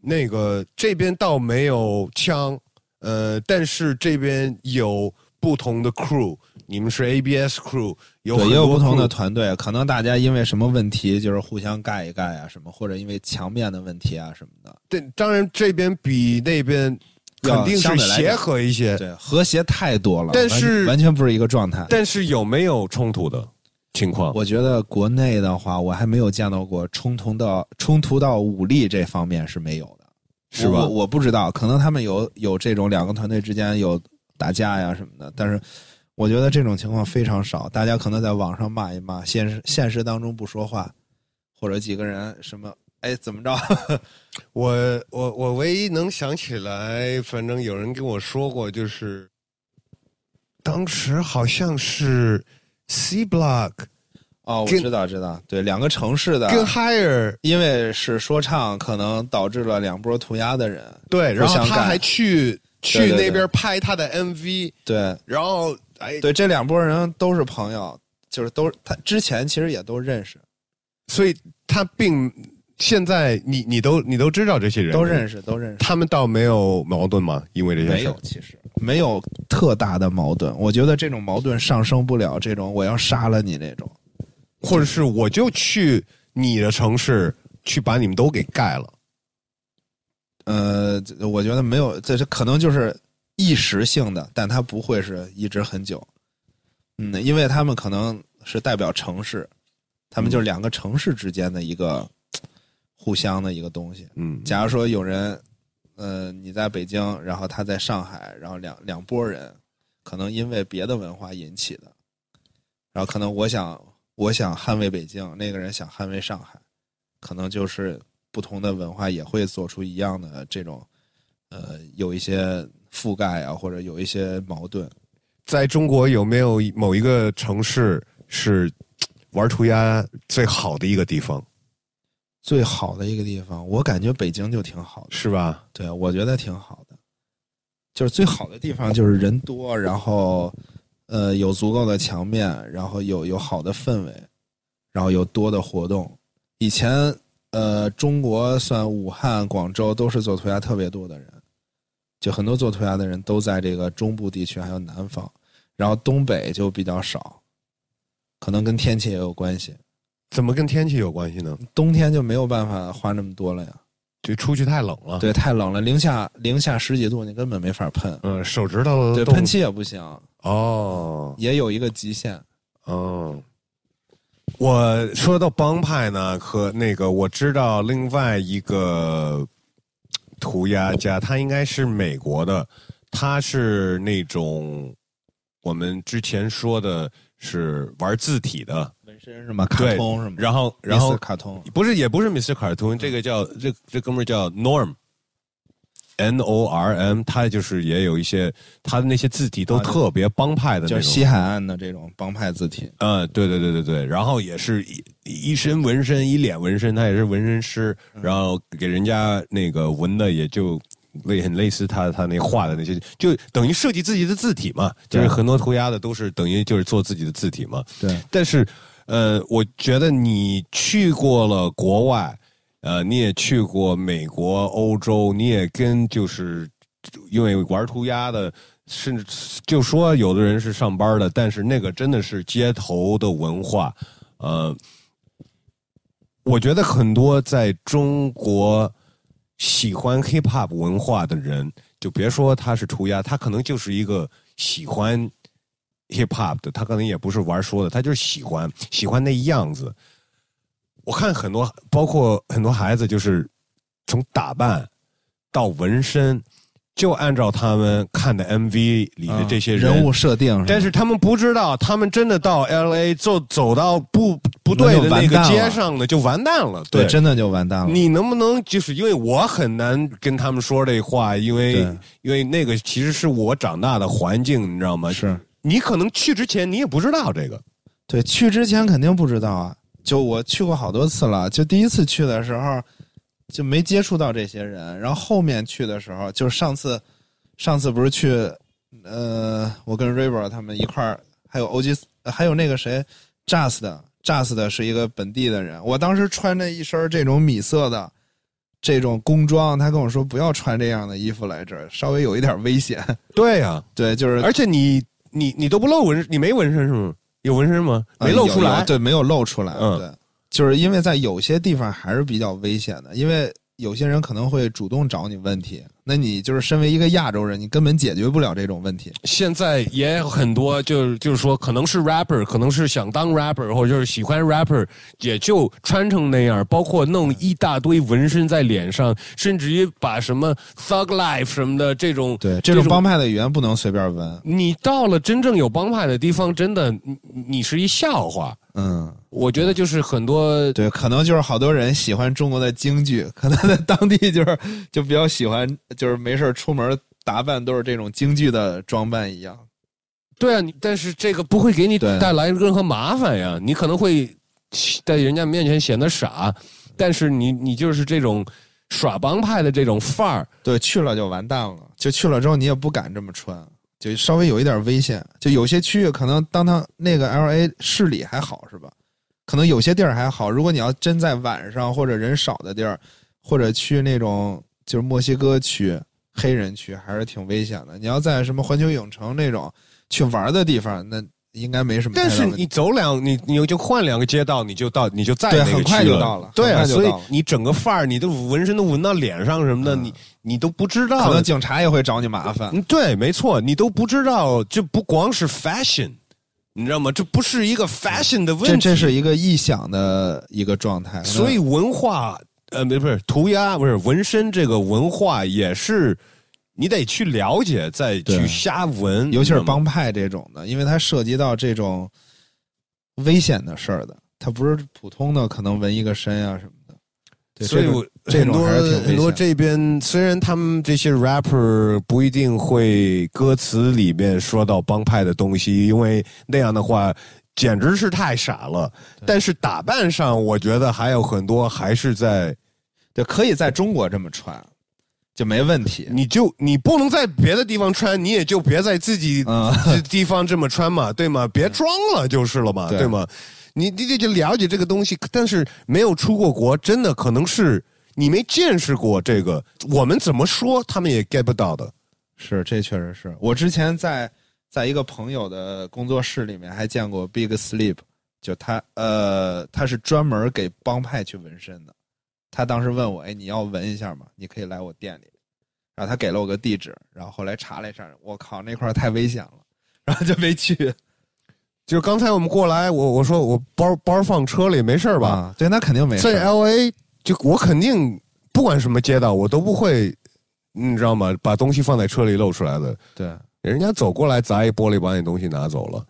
那个这边倒没有枪，呃，但是这边有不同的 crew，你们是 ABS crew，有对，也有不同的团队，可能大家因为什么问题，就是互相盖一盖啊什么，或者因为墙面的问题啊什么的。对，当然这边比那边肯定是协和一些，对，和谐太多了，但是完完全不是一个状态。但是有没有冲突的情况？我觉得国内的话，我还没有见到过冲突到冲突到武力这方面是没有的，是吧我我不知道，可能他们有有这种两个团队之间有打架呀什么的，但是我觉得这种情况非常少。大家可能在网上骂一骂，现实现实当中不说话，或者几个人什么哎怎么着？我我我唯一能想起来，反正有人跟我说过，就是当时好像是 C Block 哦，我知道知道，对，两个城市的，跟 Higher 因为是说唱，可能导致了两波涂鸦的人，对，然后他还去去那边拍他的 MV，对然后哎，对，这两拨人都是朋友，就是都他之前其实也都认识，所以他并现在你你都你都知道这些人都认识，都认识。他们倒没有矛盾吗？因为这些事没有，其实没有特大的矛盾。我觉得这种矛盾上升不了这种我要杀了你那种，或者是我就去你的城市去把你们都给盖了。呃，我觉得没有，这是可能就是一时性的，但它不会是一直很久。嗯，因为他们可能是代表城市，他们就是两个城市之间的一个互相的一个东西。嗯，假如说有人，呃，你在北京，然后他在上海，然后两两拨人，可能因为别的文化引起的，然后可能我想我想捍卫北京，那个人想捍卫上海，可能就是不同的文化也会做出一样的这种，呃，有一些覆盖啊，或者有一些矛盾。在中国有没有某一个城市是玩涂鸦最好的一个地方？最好的一个地方，我感觉北京就挺好的，是吧？对，我觉得挺好的。就是最好的地方就是人多，然后呃有足够的墙面，然后有有好的氛围，然后有多的活动。以前呃中国算武汉、广州都是做涂鸦特别多的人，就很多做涂鸦的人都在这个中部地区还有南方。然后东北就比较少，可能跟天气也有关系。怎么跟天气有关系呢？冬天就没有办法画那么多了呀。就出去太冷了。对，太冷了，零下零下十几度，你根本没法喷。嗯，手指头对，都喷漆也不行，哦，也有一个极限。哦。我说到帮派呢，和那个我知道另外一个涂鸦家，他应该是美国的，他是那种我们之前说的是玩字体的，纹身是吗？卡通是吗？然后然后卡通不是，也不是 Mr. Cartoon，这个叫这这哥们儿叫 Norm，N O R M，他就是也有一些它的那些字体都啊特别帮派的那种。就是西海岸的这种帮派字体。嗯，对对对对对，然后也是一一身纹身，一脸纹身，他也是纹身师，嗯然后给人家那个纹的也就类很类似他他那画的那些，就等于设计自己的字体嘛，就是很多涂鸦的都是等于就是做自己的字体嘛。对，但是，呃，我觉得你去过了国外，呃，你也去过美国、欧洲，你也跟就是因为玩涂鸦的，甚至就说有的人是上班的，但是那个真的是街头的文化，呃，我觉得很多在中国喜欢 hip hop 文化的人，就别说他是涂鸦，他可能就是一个喜欢 hip hop 的，他可能也不是玩说的，他就是喜欢喜欢那样子。我看很多，包括很多孩子，就是从打扮到纹身，就按照他们看的 MV 里的这些人,、物设定，但是他们不知道，他们真的到 L A 走走到不不对的那个街上呢，就完蛋了。对，真的就完蛋了。你能不能就是因为我很难跟他们说这话，因为因为那个其实是我长大的环境，你知道吗？是你可能去之前你也不知道这个，对，去之前肯定不知道啊。就我去过好多次了，就第一次去的时候就没接触到这些人，然后后面去的时候，就是上次上次不是去，呃，我跟 River 他们一块儿，还有欧吉斯，还有那个谁 Just 的 Just 的是一个本地的人，我当时穿着一身这种米色的这种工装，他跟我说不要穿这样的衣服来这儿，稍微有一点危险。对呀、对，就是而且你你你都不露纹，你没纹身是吗？有纹身吗？啊没露出来。对，没有露出来。嗯对，就是因为在有些地方还是比较危险的，因为有些人可能会主动找你问题，那你就是身为一个亚洲人，你根本解决不了这种问题。现在也有很多，就是就是说，可能是 rapper，可能是想当 rapper，或者就是喜欢 rapper，也就穿成那样，包括弄一大堆纹身在脸上，甚至于把什么 thug life 什么的这种对，这种帮派的语言不能随便纹。你到了真正有帮派的地方，真的你你是一笑话。嗯，我觉得就是很多对，可能就是好多人喜欢中国的京剧，可能在当地就是就比较喜欢，就是没事儿出门打扮都是这种京剧的装扮一样。对啊，你但是这个不会给你带来任何麻烦呀。你可能会在人家面前显得傻，但是你你就是这种耍帮派的这种范儿，对，去了就完蛋了。就去了之后，你也不敢这么穿，就稍微有一点危险。就有些区域可能当它那个 L A 市里还好是吧？可能有些地儿还好。如果你要真在晚上或者人少的地儿，或者去那种就是墨西哥区、黑人区，还是挺危险的。你要在什么环球影城那种去玩的地方，那应该没什么但是。你走两，你你就换两个街道，你就到，你就在那个对很快就到了对啊，所以你整个范儿，你的纹身都纹到脸上什么的，嗯你你都不知道可能。警察也会找你麻烦。嗯，对，没错，你都不知道，这不光是 fashion，你知道吗？这不是一个 fashion 的问题，这这是一个臆想的一个状态，所以文化，呃，不不是涂鸦，不是纹身这个文化也是，你得去了解，再去瞎闻，尤其是帮派这种的，因为它涉及到这种危险的事儿的，它不是普通的可能纹一个身啊什么的。对，所以我这种很多这边虽然他们这些 rapper 不一定会歌词里面说到帮派的东西，因为那样的话简直是太傻了。但是打扮上，我觉得还有很多还是在，对可以在中国这么穿，就没问题。你就你不能在别的地方穿，你也就别在自己嗯地方这么穿嘛，对吗？别装了就是了嘛，对对吗？你你得就了解这个东西，但是没有出过国，真的可能是你没见识过这个，我们怎么说他们也 get 不到的。是，这确实是我之前在在一个朋友的工作室里面还见过 Big Sleep，就他呃他是专门给帮派去纹身的。他当时问我，哎，你要纹一下吗？你可以来我店里。然后他给了我个地址，然后后来查了一下，我靠，那块儿太危险了，然后就没去。就是刚才我们过来，我我说我包包放车里没事儿吧？啊，对，那肯定没事在儿。L A 就我肯定不管什么街道，我都不会，你知道吗？把东西放在车里露出来的。对，人家走过来砸一玻璃，把你东西拿走了。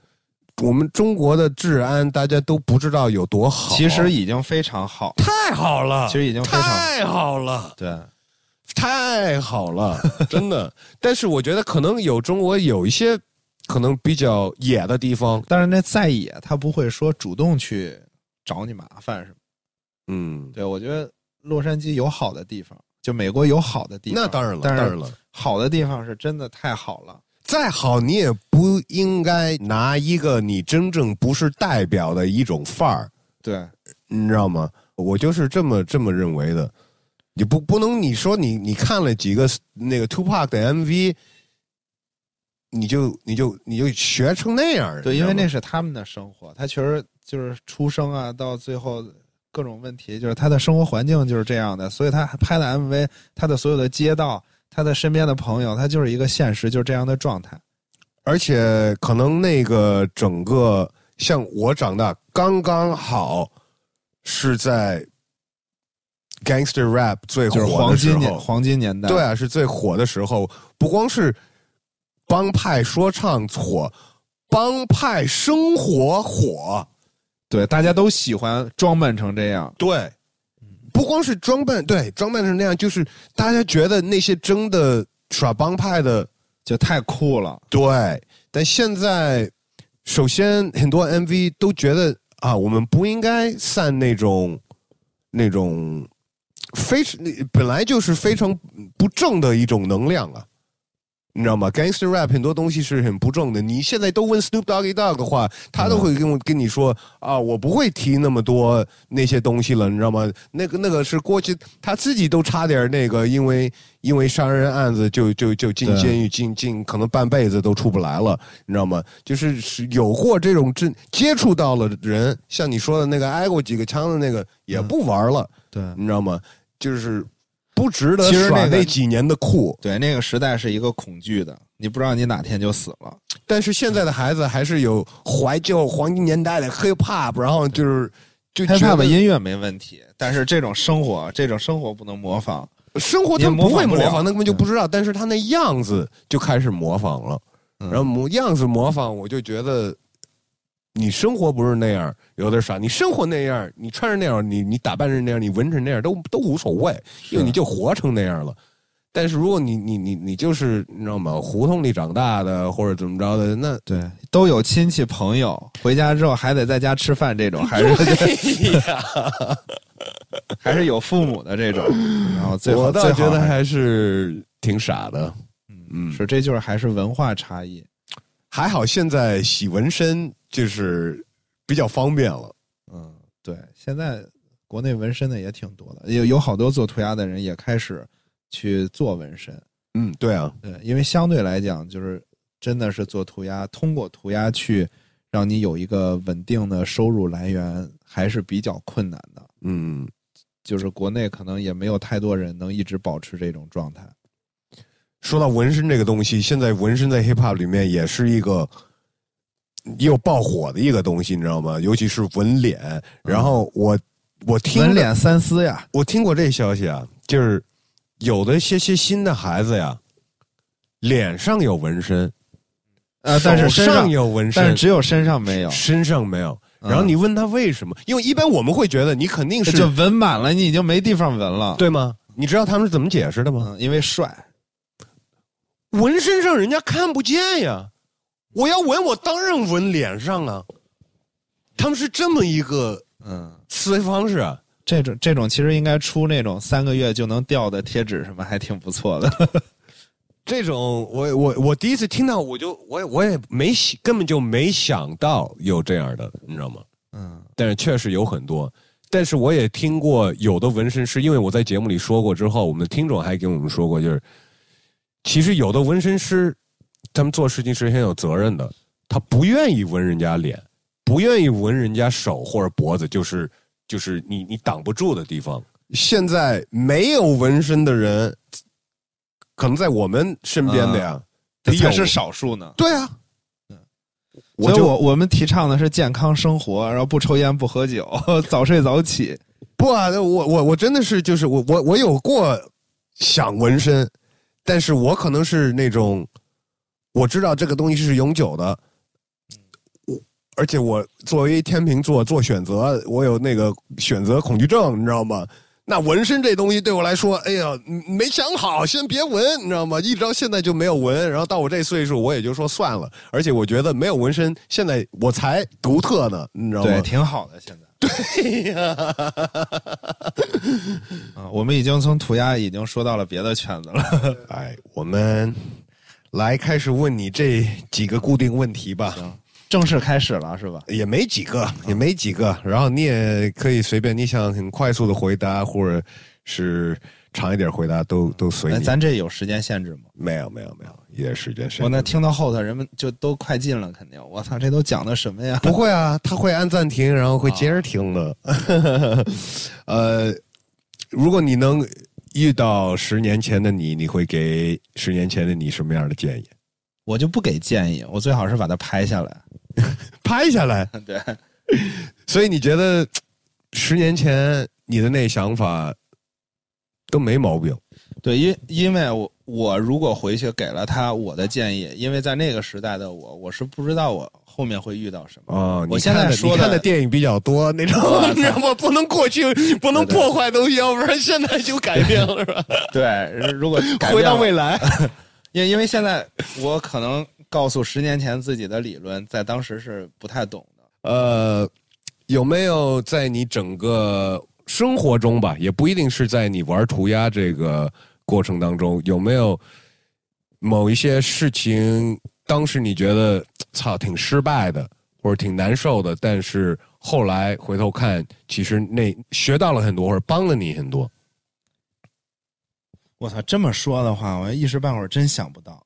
我们中国的治安大家都不知道有多好，其实已经非常好。太好了，其实已经非常太好了，对，太好了，真的。但是我觉得可能有中国有一些可能比较野的地方，但是那再野，他不会说主动去找你麻烦什么。嗯，对，我觉得洛杉矶有好的地方，就美国有好的地方。那当然了，当然了。好的地方是真的太好了。再好，你也不应该拿一个你真正不是代表的一种范儿，对，你知道吗？我就是这么这么认为的。你不不能你说你你看了几个那个 Two Pack 的 MV，你就你就你就学成那样儿对，因为那是他们的生活，他确实就是出生啊，到最后各种问题，就是他的生活环境就是这样的，所以他拍的 MV，他的所有的街道，他的身边的朋友，他就是一个现实，就是这样的状态。而且可能那个整个像我长大刚刚好是在 gangster rap 最就是火的时黄金黄金年代，对啊，是最火的时候。不光是帮派说唱火，帮派生活火。对，大家都喜欢装扮成这样，对，不光是装扮，对，装扮成那样，就是大家觉得那些真的耍帮派的，就太酷了。对。但现在，首先很多 MV 都觉得啊，我们不应该散那种那种非本来就是非常不正的一种能量啊。你知道吗？Gangster rap 很多东西是很不正的。你现在都问 Snoop Doggy Dogg 的话，他都会跟我跟你说啊，我不会提那么多那些东西了，你知道吗？那个那个是过去他自己都差点那个，因为因为杀人案子就就就进监狱，进进可能半辈子都出不来了，你知道吗？就是是有过这种真接触到了人，像你说的那个挨过几个枪的那个也不玩了，对你知道吗？就是不值得其实耍那那几年的酷。对，那个时代是一个恐惧的，你不知道你哪天就死了。但是现在的孩子还是有怀旧黄金年代的 hip hop，然后就是就觉 hiphop 得音乐没问题，但是这种生活，这种生活不能模仿。生活他不会模仿，那根本就不知道。但是他那样子就开始模仿了，嗯然后模样子模仿，我就觉得你生活不是那样，有点傻。你生活那样，你穿成那样，你你打扮成那样，你纹成那样，都都无所谓，因为你就活成那样了。但是如果你你你你就是你知道吗？胡同里长大的或者怎么着的，那对，都有亲戚朋友，回家之后还得在家吃饭，这种还是 还是有父母的这种。然后最后我倒觉得还是挺傻的。嗯嗯是这就是还是文化差异。还好现在洗纹身就是比较方便了。嗯，对，现在国内纹身的也挺多的，有有好多做涂鸦的人也开始去做纹身。嗯，对啊，对，因为相对来讲，就是真的是做涂鸦，通过涂鸦去让你有一个稳定的收入来源，还是比较困难的。嗯，就是国内可能也没有太多人能一直保持这种状态。说到纹身这个东西，现在纹身在 hip hop 里面也是一个又爆火的一个东西，你知道吗？尤其是纹脸。然后我我听纹脸三思呀，我听过这消息啊，就是有的些些新的孩子呀，脸上有纹身，呃，但是身上上有纹身，但是只有身上没有，身上没有。嗯然后你问他为什么？因为一般我们会觉得你肯定是就纹满了，你已经没地方纹了。，对吗？你知道他们是怎么解释的吗？嗯，因为帅。纹身上人家看不见呀，我要纹我当然纹脸上啊。他们是这么一个嗯，思维方式啊。这种这种其实应该出那种三个月就能掉的贴纸，什么还挺不错的。这种我我我第一次听到，我就我也我也没想根本就没想到有这样的，你知道吗？嗯但是确实有很多。但是我也听过有的纹身师，因为我在节目里说过之后，我们的听众还跟我们说过，就是其实有的纹身师，他们做事情是很有责任的，他不愿意闻人家脸，不愿意闻人家手或者脖子，就是就是你你挡不住的地方。现在没有纹身的人，可能在我们身边的呀，得有这才是少数呢。对啊，所以我我我们提倡的是健康生活，然后不抽烟不喝酒，早睡早起。不啊，我我我真的是就是我我我有过想纹身，但是我可能是那种我知道这个东西是永久的，我而且我作为天秤座做选择，我有那个选择恐惧症，你知道吗？那纹身这东西对我来说，哎呀，没想好，先别纹，你知道吗？一直到现在就没有纹，然后到我这岁数，我也就说算了。而且我觉得没有纹身，现在我才独特呢，你知道吗？对，挺好的。现在 对呀，啊，我们已经从涂鸦已经说到了别的圈子了。哎，我们来开始问你这几个固定问题吧。行，正式开始了是吧？也没几个，也没几个。然后你也可以随便，你想很快速的回答，或者是长一点回答，都都随哎，你。咱这有时间限制吗？没有没有没有，一点时间是我那听到后头人们就都快进了，肯定。我操，这都讲的什么呀？不会啊，他会按暂停，然后会接着听的。呃，如果你能遇到十年前的你，你会给十年前的你什么样的建议？我就不给建议，我最好是把它拍下来。拍下来。对，所以你觉得十年前你的那想法都没毛病？对，因因为我我如果回去给了他我的建议，因为在那个时代的我，我是不知道我后面会遇到什么。哦，我你现在说的你看的电影比较多，那种你知道吗？不能过去，不能破坏东西，要不然现在就改变了，是吧？对，如果回到未来，因 因为现在我可能告诉十年前自己的理论，在当时是不太懂的。呃，有没有在你整个生活中吧，也不一定是在你玩涂鸦这个过程当中，有没有某一些事情，当时你觉得操挺失败的，或者挺难受的，但是后来回头看，其实那学到了很多，或者帮了你很多。我操，这么说的话，我一时半会儿真想不到，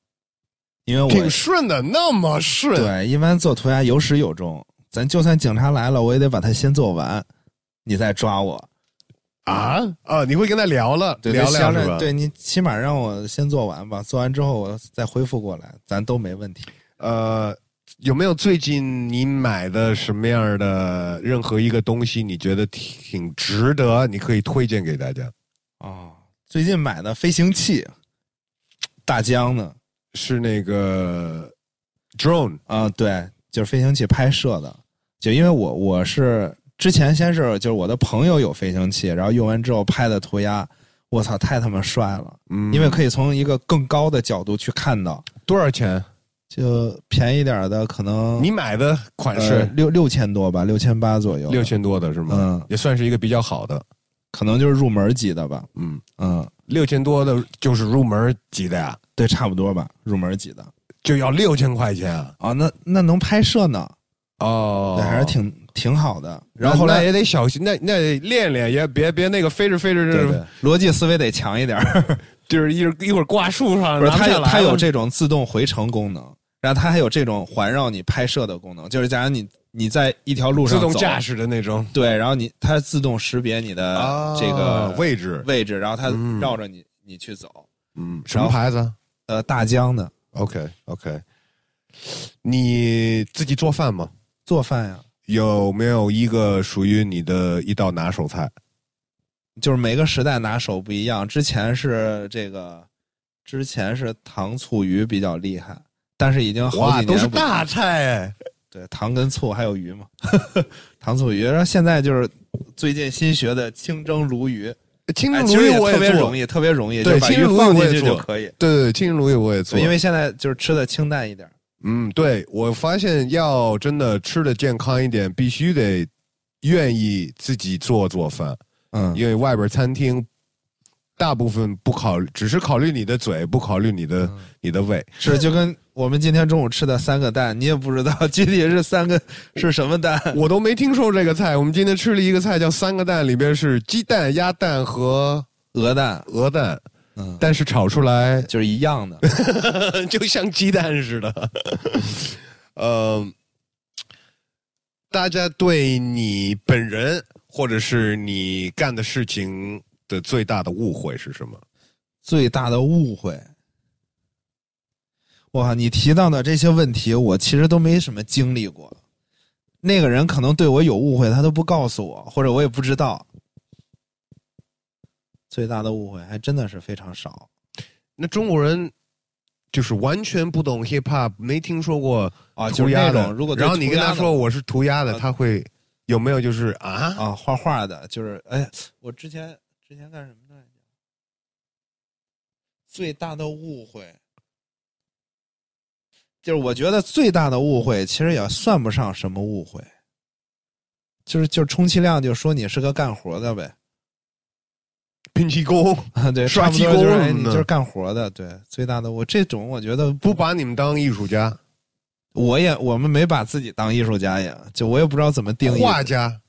因为我挺顺的，那么顺。对一般做涂鸦有始有终，咱就算警察来了，我也得把它先做完，你再抓我。啊啊！你会跟他聊了，对，聊对聊是吧？对你起码让我先做完吧，做完之后我再恢复过来，咱都没问题。呃，有没有最近你买的什么样的任何一个东西，你觉得挺值得，你可以推荐给大家？哦，最近买的飞行器，大疆的是那个 drone 啊，对，就是飞行器拍摄的。就因为我我是之前先是就是我的朋友有飞行器，然后用完之后拍的涂鸦，我操，太他妈帅了！嗯。因为可以从一个更高的角度去看到，多少钱？就便宜点的可能你买的款呃式六六千多吧，六千八左右，六千多的是吗？嗯，也算是一个比较好的。可能就是入门级的吧，嗯，嗯，六千多的就是入门级的呀，对，差不多吧，入门级的。就要六千块钱啊！啊，那那能拍摄呢，哦。对，还是挺挺好的。然然后后来也得小心，那那得练练，也别别那个飞着飞着，对对，逻辑思维得强一点儿。就是一会儿一会儿挂树上，不是它有它有这种自动回程功能，然后它还有这种环绕你拍摄的功能，就是假如你你在一条路上自动驾驶的那种对，然后你它自动识别你的这个啊位置，位置，然后它嗯绕着你你去走。嗯，什么牌子呃，大疆的？OK OK，你自己做饭吗？做饭呀，有没有一个属于你的一道拿手菜？就是每个时代拿手不一样。之前是这个，之前是糖醋鱼比较厉害，但是已经好哇，几年都是大菜哎！对糖跟醋还有鱼嘛，糖醋鱼。然后现在就是最近新学的清蒸鲈鱼，哎，清蒸鲈鱼我也做特别容，易，特别容易，对就把鱼放进去就可以。对对对，清蒸鲈鱼我也做，因为现在就是吃的清淡一点。嗯，对我发现要真的吃的健康一点，必须得愿意自己做做饭，嗯，因为外边餐厅大部分不考虑，只是考虑你的嘴，不考虑你的、嗯你的胃。是就跟我们今天中午吃的三个蛋，你也不知道具体是三个是什么蛋。我都没听说这个菜。我们今天吃了一个菜叫三个蛋，里边是鸡蛋、鸭蛋和鹅蛋，鹅蛋，嗯，但是炒出来就是一样的。就像鸡蛋似的。呃，大家对你本人或者是你干的事情的最大的误会是什么？最大的误会，哇！你提到的这些问题，我其实都没什么经历过。那个人可能对我有误会，他都不告诉我，或者我也不知道。最大的误会还真的是非常少。那中国人就是完全不懂 hip hop，没听说过啊，就是涂鸦的。那种如果然后你跟他说我是涂鸦的，啊他会有没有就是啊？啊，画画的，就是哎，我之前之前干什么来着？最大的误会，就是我觉得最大的误会，其实也算不上什么误会，就是就是充其量就说你是个干活的呗，拼气功啊，对，刷漆工就是哎，气功什你就是干活的，对，最大的我这种我觉得不把你们当艺术家、我也我们没把自己当艺术家呀，就我也不知道怎么定义。画家，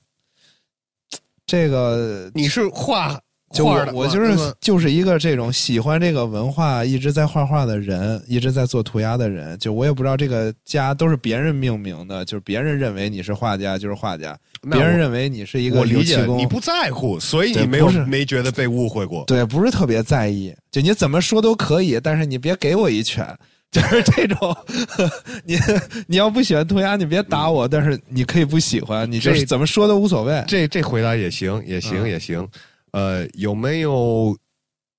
这个你是画就我我就是就是一个这种喜欢这个文化，一直在画画的人，一直在做涂鸦的人。就我也不知道这个家都是别人命名的，就是别人认为你是画家就是画家，别人认为你是一个我理解工你不在乎，所以你没有没觉得被误会过。对，不是特别在意。就你怎么说都可以，但是你别给我一拳。就是 这种，你你要不喜欢涂鸦，你别打我，但是你可以不喜欢，你就是怎么说都无所谓。这这回答也行，也行，嗯也行。呃，有没有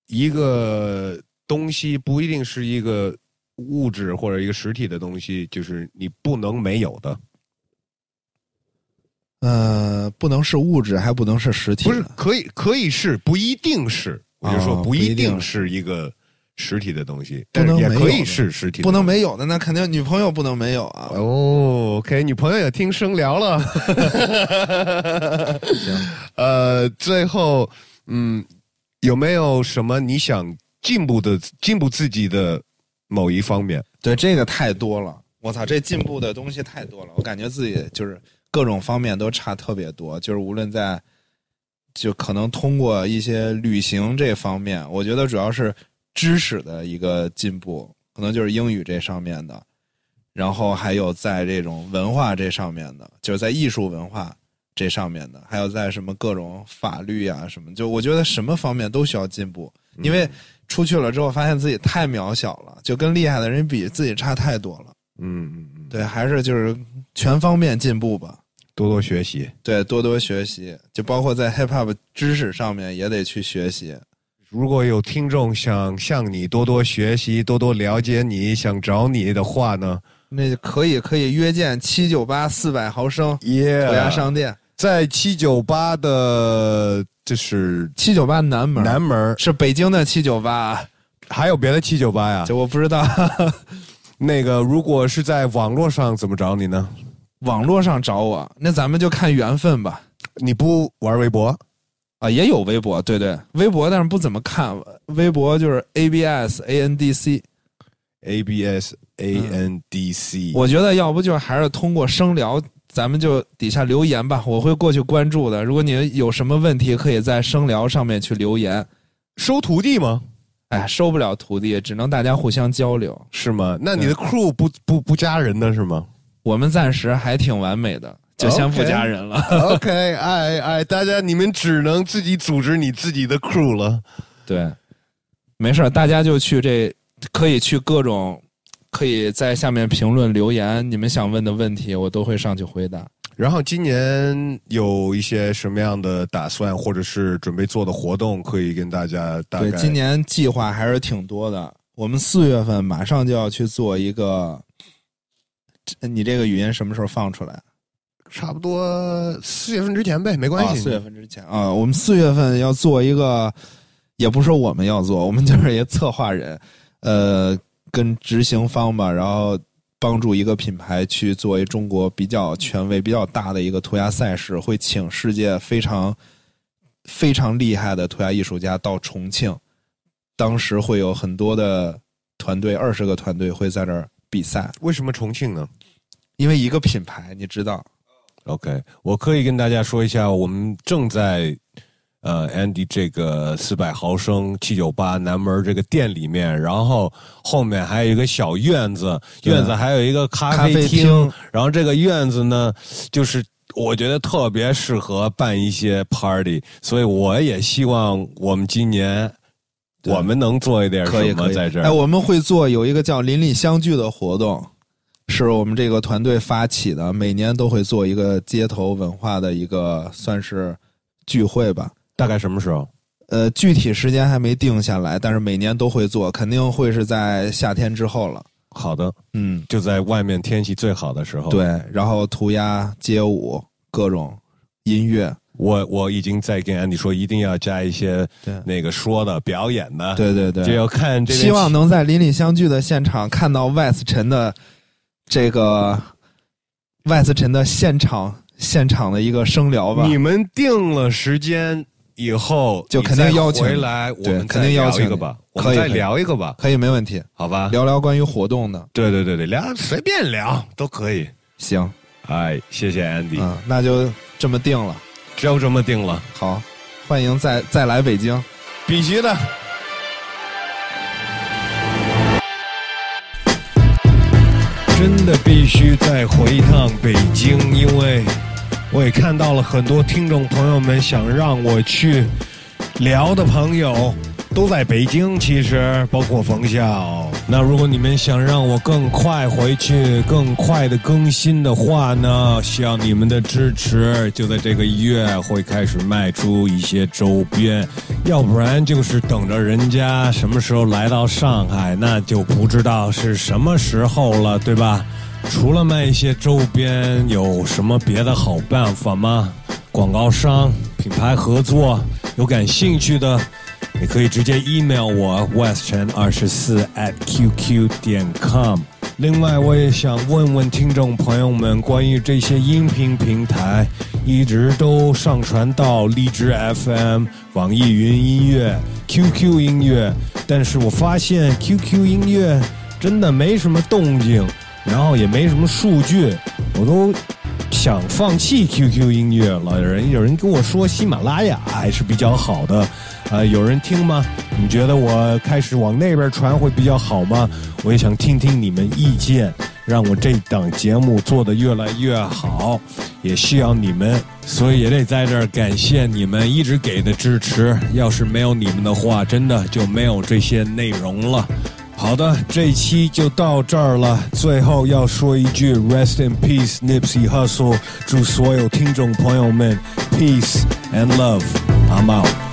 一个东西不一定是一个物质或者一个实体的东西，就是你不能没有的？呃，不能是物质，还不能是实体，不是，可以可以是，不一定是。我就说哦不一定定是一个实体的东西，不但是能也可以是实体的不能没有的，那肯定女朋友不能没有啊。哦，OK，女朋友也听声聊了。呃，最后，嗯，有没有什么你想进步的、进步自己的某一方面？对，这个太多了，我操，这进步的东西太多了，我感觉自己就是各种方面都差特别多，就是无论在，就可能通过一些旅行这方面，我觉得主要是知识的一个进步，可能就是英语这上面的，然后还有在这种文化这上面的，就是在艺术文化这上面的，还有在什么各种法律啊什么，就我觉得什么方面都需要进步，因为出去了之后发现自己太渺小了，就跟厉害的人比，自己差太多了。嗯嗯嗯，对，还是就是全方面进步吧。多多学习。对，多多学习，就包括在 hip hop 知识上面也得去学习。如果有听众想向你多多学习、多多了解你，想找你的话呢？那可以可以约见七九八四百毫升耶涂鸦商店，在七九八的，就是七九八南门，南门，是北京的七九八，还有别的七九八呀？就我不知道 那个，如果是在网络上怎么找你呢？网络上找我，那咱们就看缘分吧。你不玩微博？啊，也有微博，对对，微博但是不怎么看，微博就是 A B S A N D C。A B S A N D C，、我觉得要不就还是通过声聊，咱们就底下留言吧，我会过去关注的。如果你有什么问题，可以在声聊上面去留言。收徒弟吗？哎，收不了徒弟，只能大家互相交流。是吗？那你的 crew 不不不加人的是吗我们暂时还挺完美的，就先不加人了。？OK，哎哎，大家你们只能自己组织你自己的 crew 了。对，没事儿，大家就去这，可以去各种，可以在下面评论留言，你们想问的问题，我都会上去回答。然后今年有一些什么样的打算，或者是准备做的活动，可以跟大家大概对，今年计划还是挺多的。我们四月份马上就要去做一个，你这个语音什么时候放出来？差不多四月份之前呗，没关啊，系。四月份之前啊，我们四月份要做一个，也不是我们要做，我们就是一个策划人，呃，跟执行方吧，然后帮助一个品牌去作为中国比较权威、比较大的一个涂鸦赛事，会请世界非常非常厉害的涂鸦艺术家到重庆，当时会有很多的团队，二十个团队会在这儿比赛，为什么重庆呢？因为一个品牌，你知道，？OK，我可以跟大家说一下，我们正在呃 Andy 这个四百毫升七九八南门这个店里面，然后后面还有一个小院子，院子还有一个咖咖啡啡厅，然后这个院子呢，就是我觉得特别适合办一些 party，所以我也希望我们今年我们能做一点什么在这儿。哎，我们会做有一个叫“邻里相聚”的活动，是我们这个团队发起的，每年都会做一个街头文化的一个算是聚会吧。大概什么时候？呃，具体时间还没定下来，但是每年都会做，肯定会是在夏天之后了。好的，嗯，就在外面天气最好的时候。，对，然后涂鸦、街舞、各种音乐，我我已经在跟安迪说，一定要加一些那个说的表演的，，对对对，就要看这边希望能在邻里相聚的现场看到 West 陈的这个 West 陈的现场现场的一个声聊吧。你们定了时间以后，就肯定邀请回来，我对们肯定邀请你再聊一个吧，我们再聊一个吧，可以，没问题，好吧？聊聊关于活动的。对对对对，聊随便聊都可以。行，哎，谢谢 Andy，、嗯，那就这么定了。就这么定了，好，欢迎再再来北京。必须的。真的必须再回一趟北京，因为我也看到了很多听众朋友们想让我去聊的朋友都在北京，其实包括冯笑。那如果你们想让我更快回去、更快的更新的话呢，需要你们的支持。就在这个月会开始卖出一些周边，要不然就是等着人家什么时候来到上海，那就不知道是什么时候了，对吧？除了卖一些周边，有什么别的好办法吗？广告商、品牌合作，有感兴趣的，你可以直接 email 我 west 陈二十四 at qq 点 com。另外，我也想问问听众朋友们，关于这些音频平台，一直都上传到荔枝 FM、网易云音乐、QQ 音乐，但是我发现 QQ 音乐真的没什么动静，然后也没什么数据，我都想放弃 QQ 音乐了。有人有人跟我说喜马拉雅还是比较好的，呃，有人听吗？你觉得我开始往那边传会比较好吗？我也想听听你们意见，让我这档节目做得越来越好，也需要你们，所以也得在这儿感谢你们一直给的支持。要是没有你们的话，真的就没有这些内容了。好的，这一期就到这儿了。最后要说一句，Rest in peace, Nipsey Hussle。祝所有听众朋友们 peace and love. I'm out.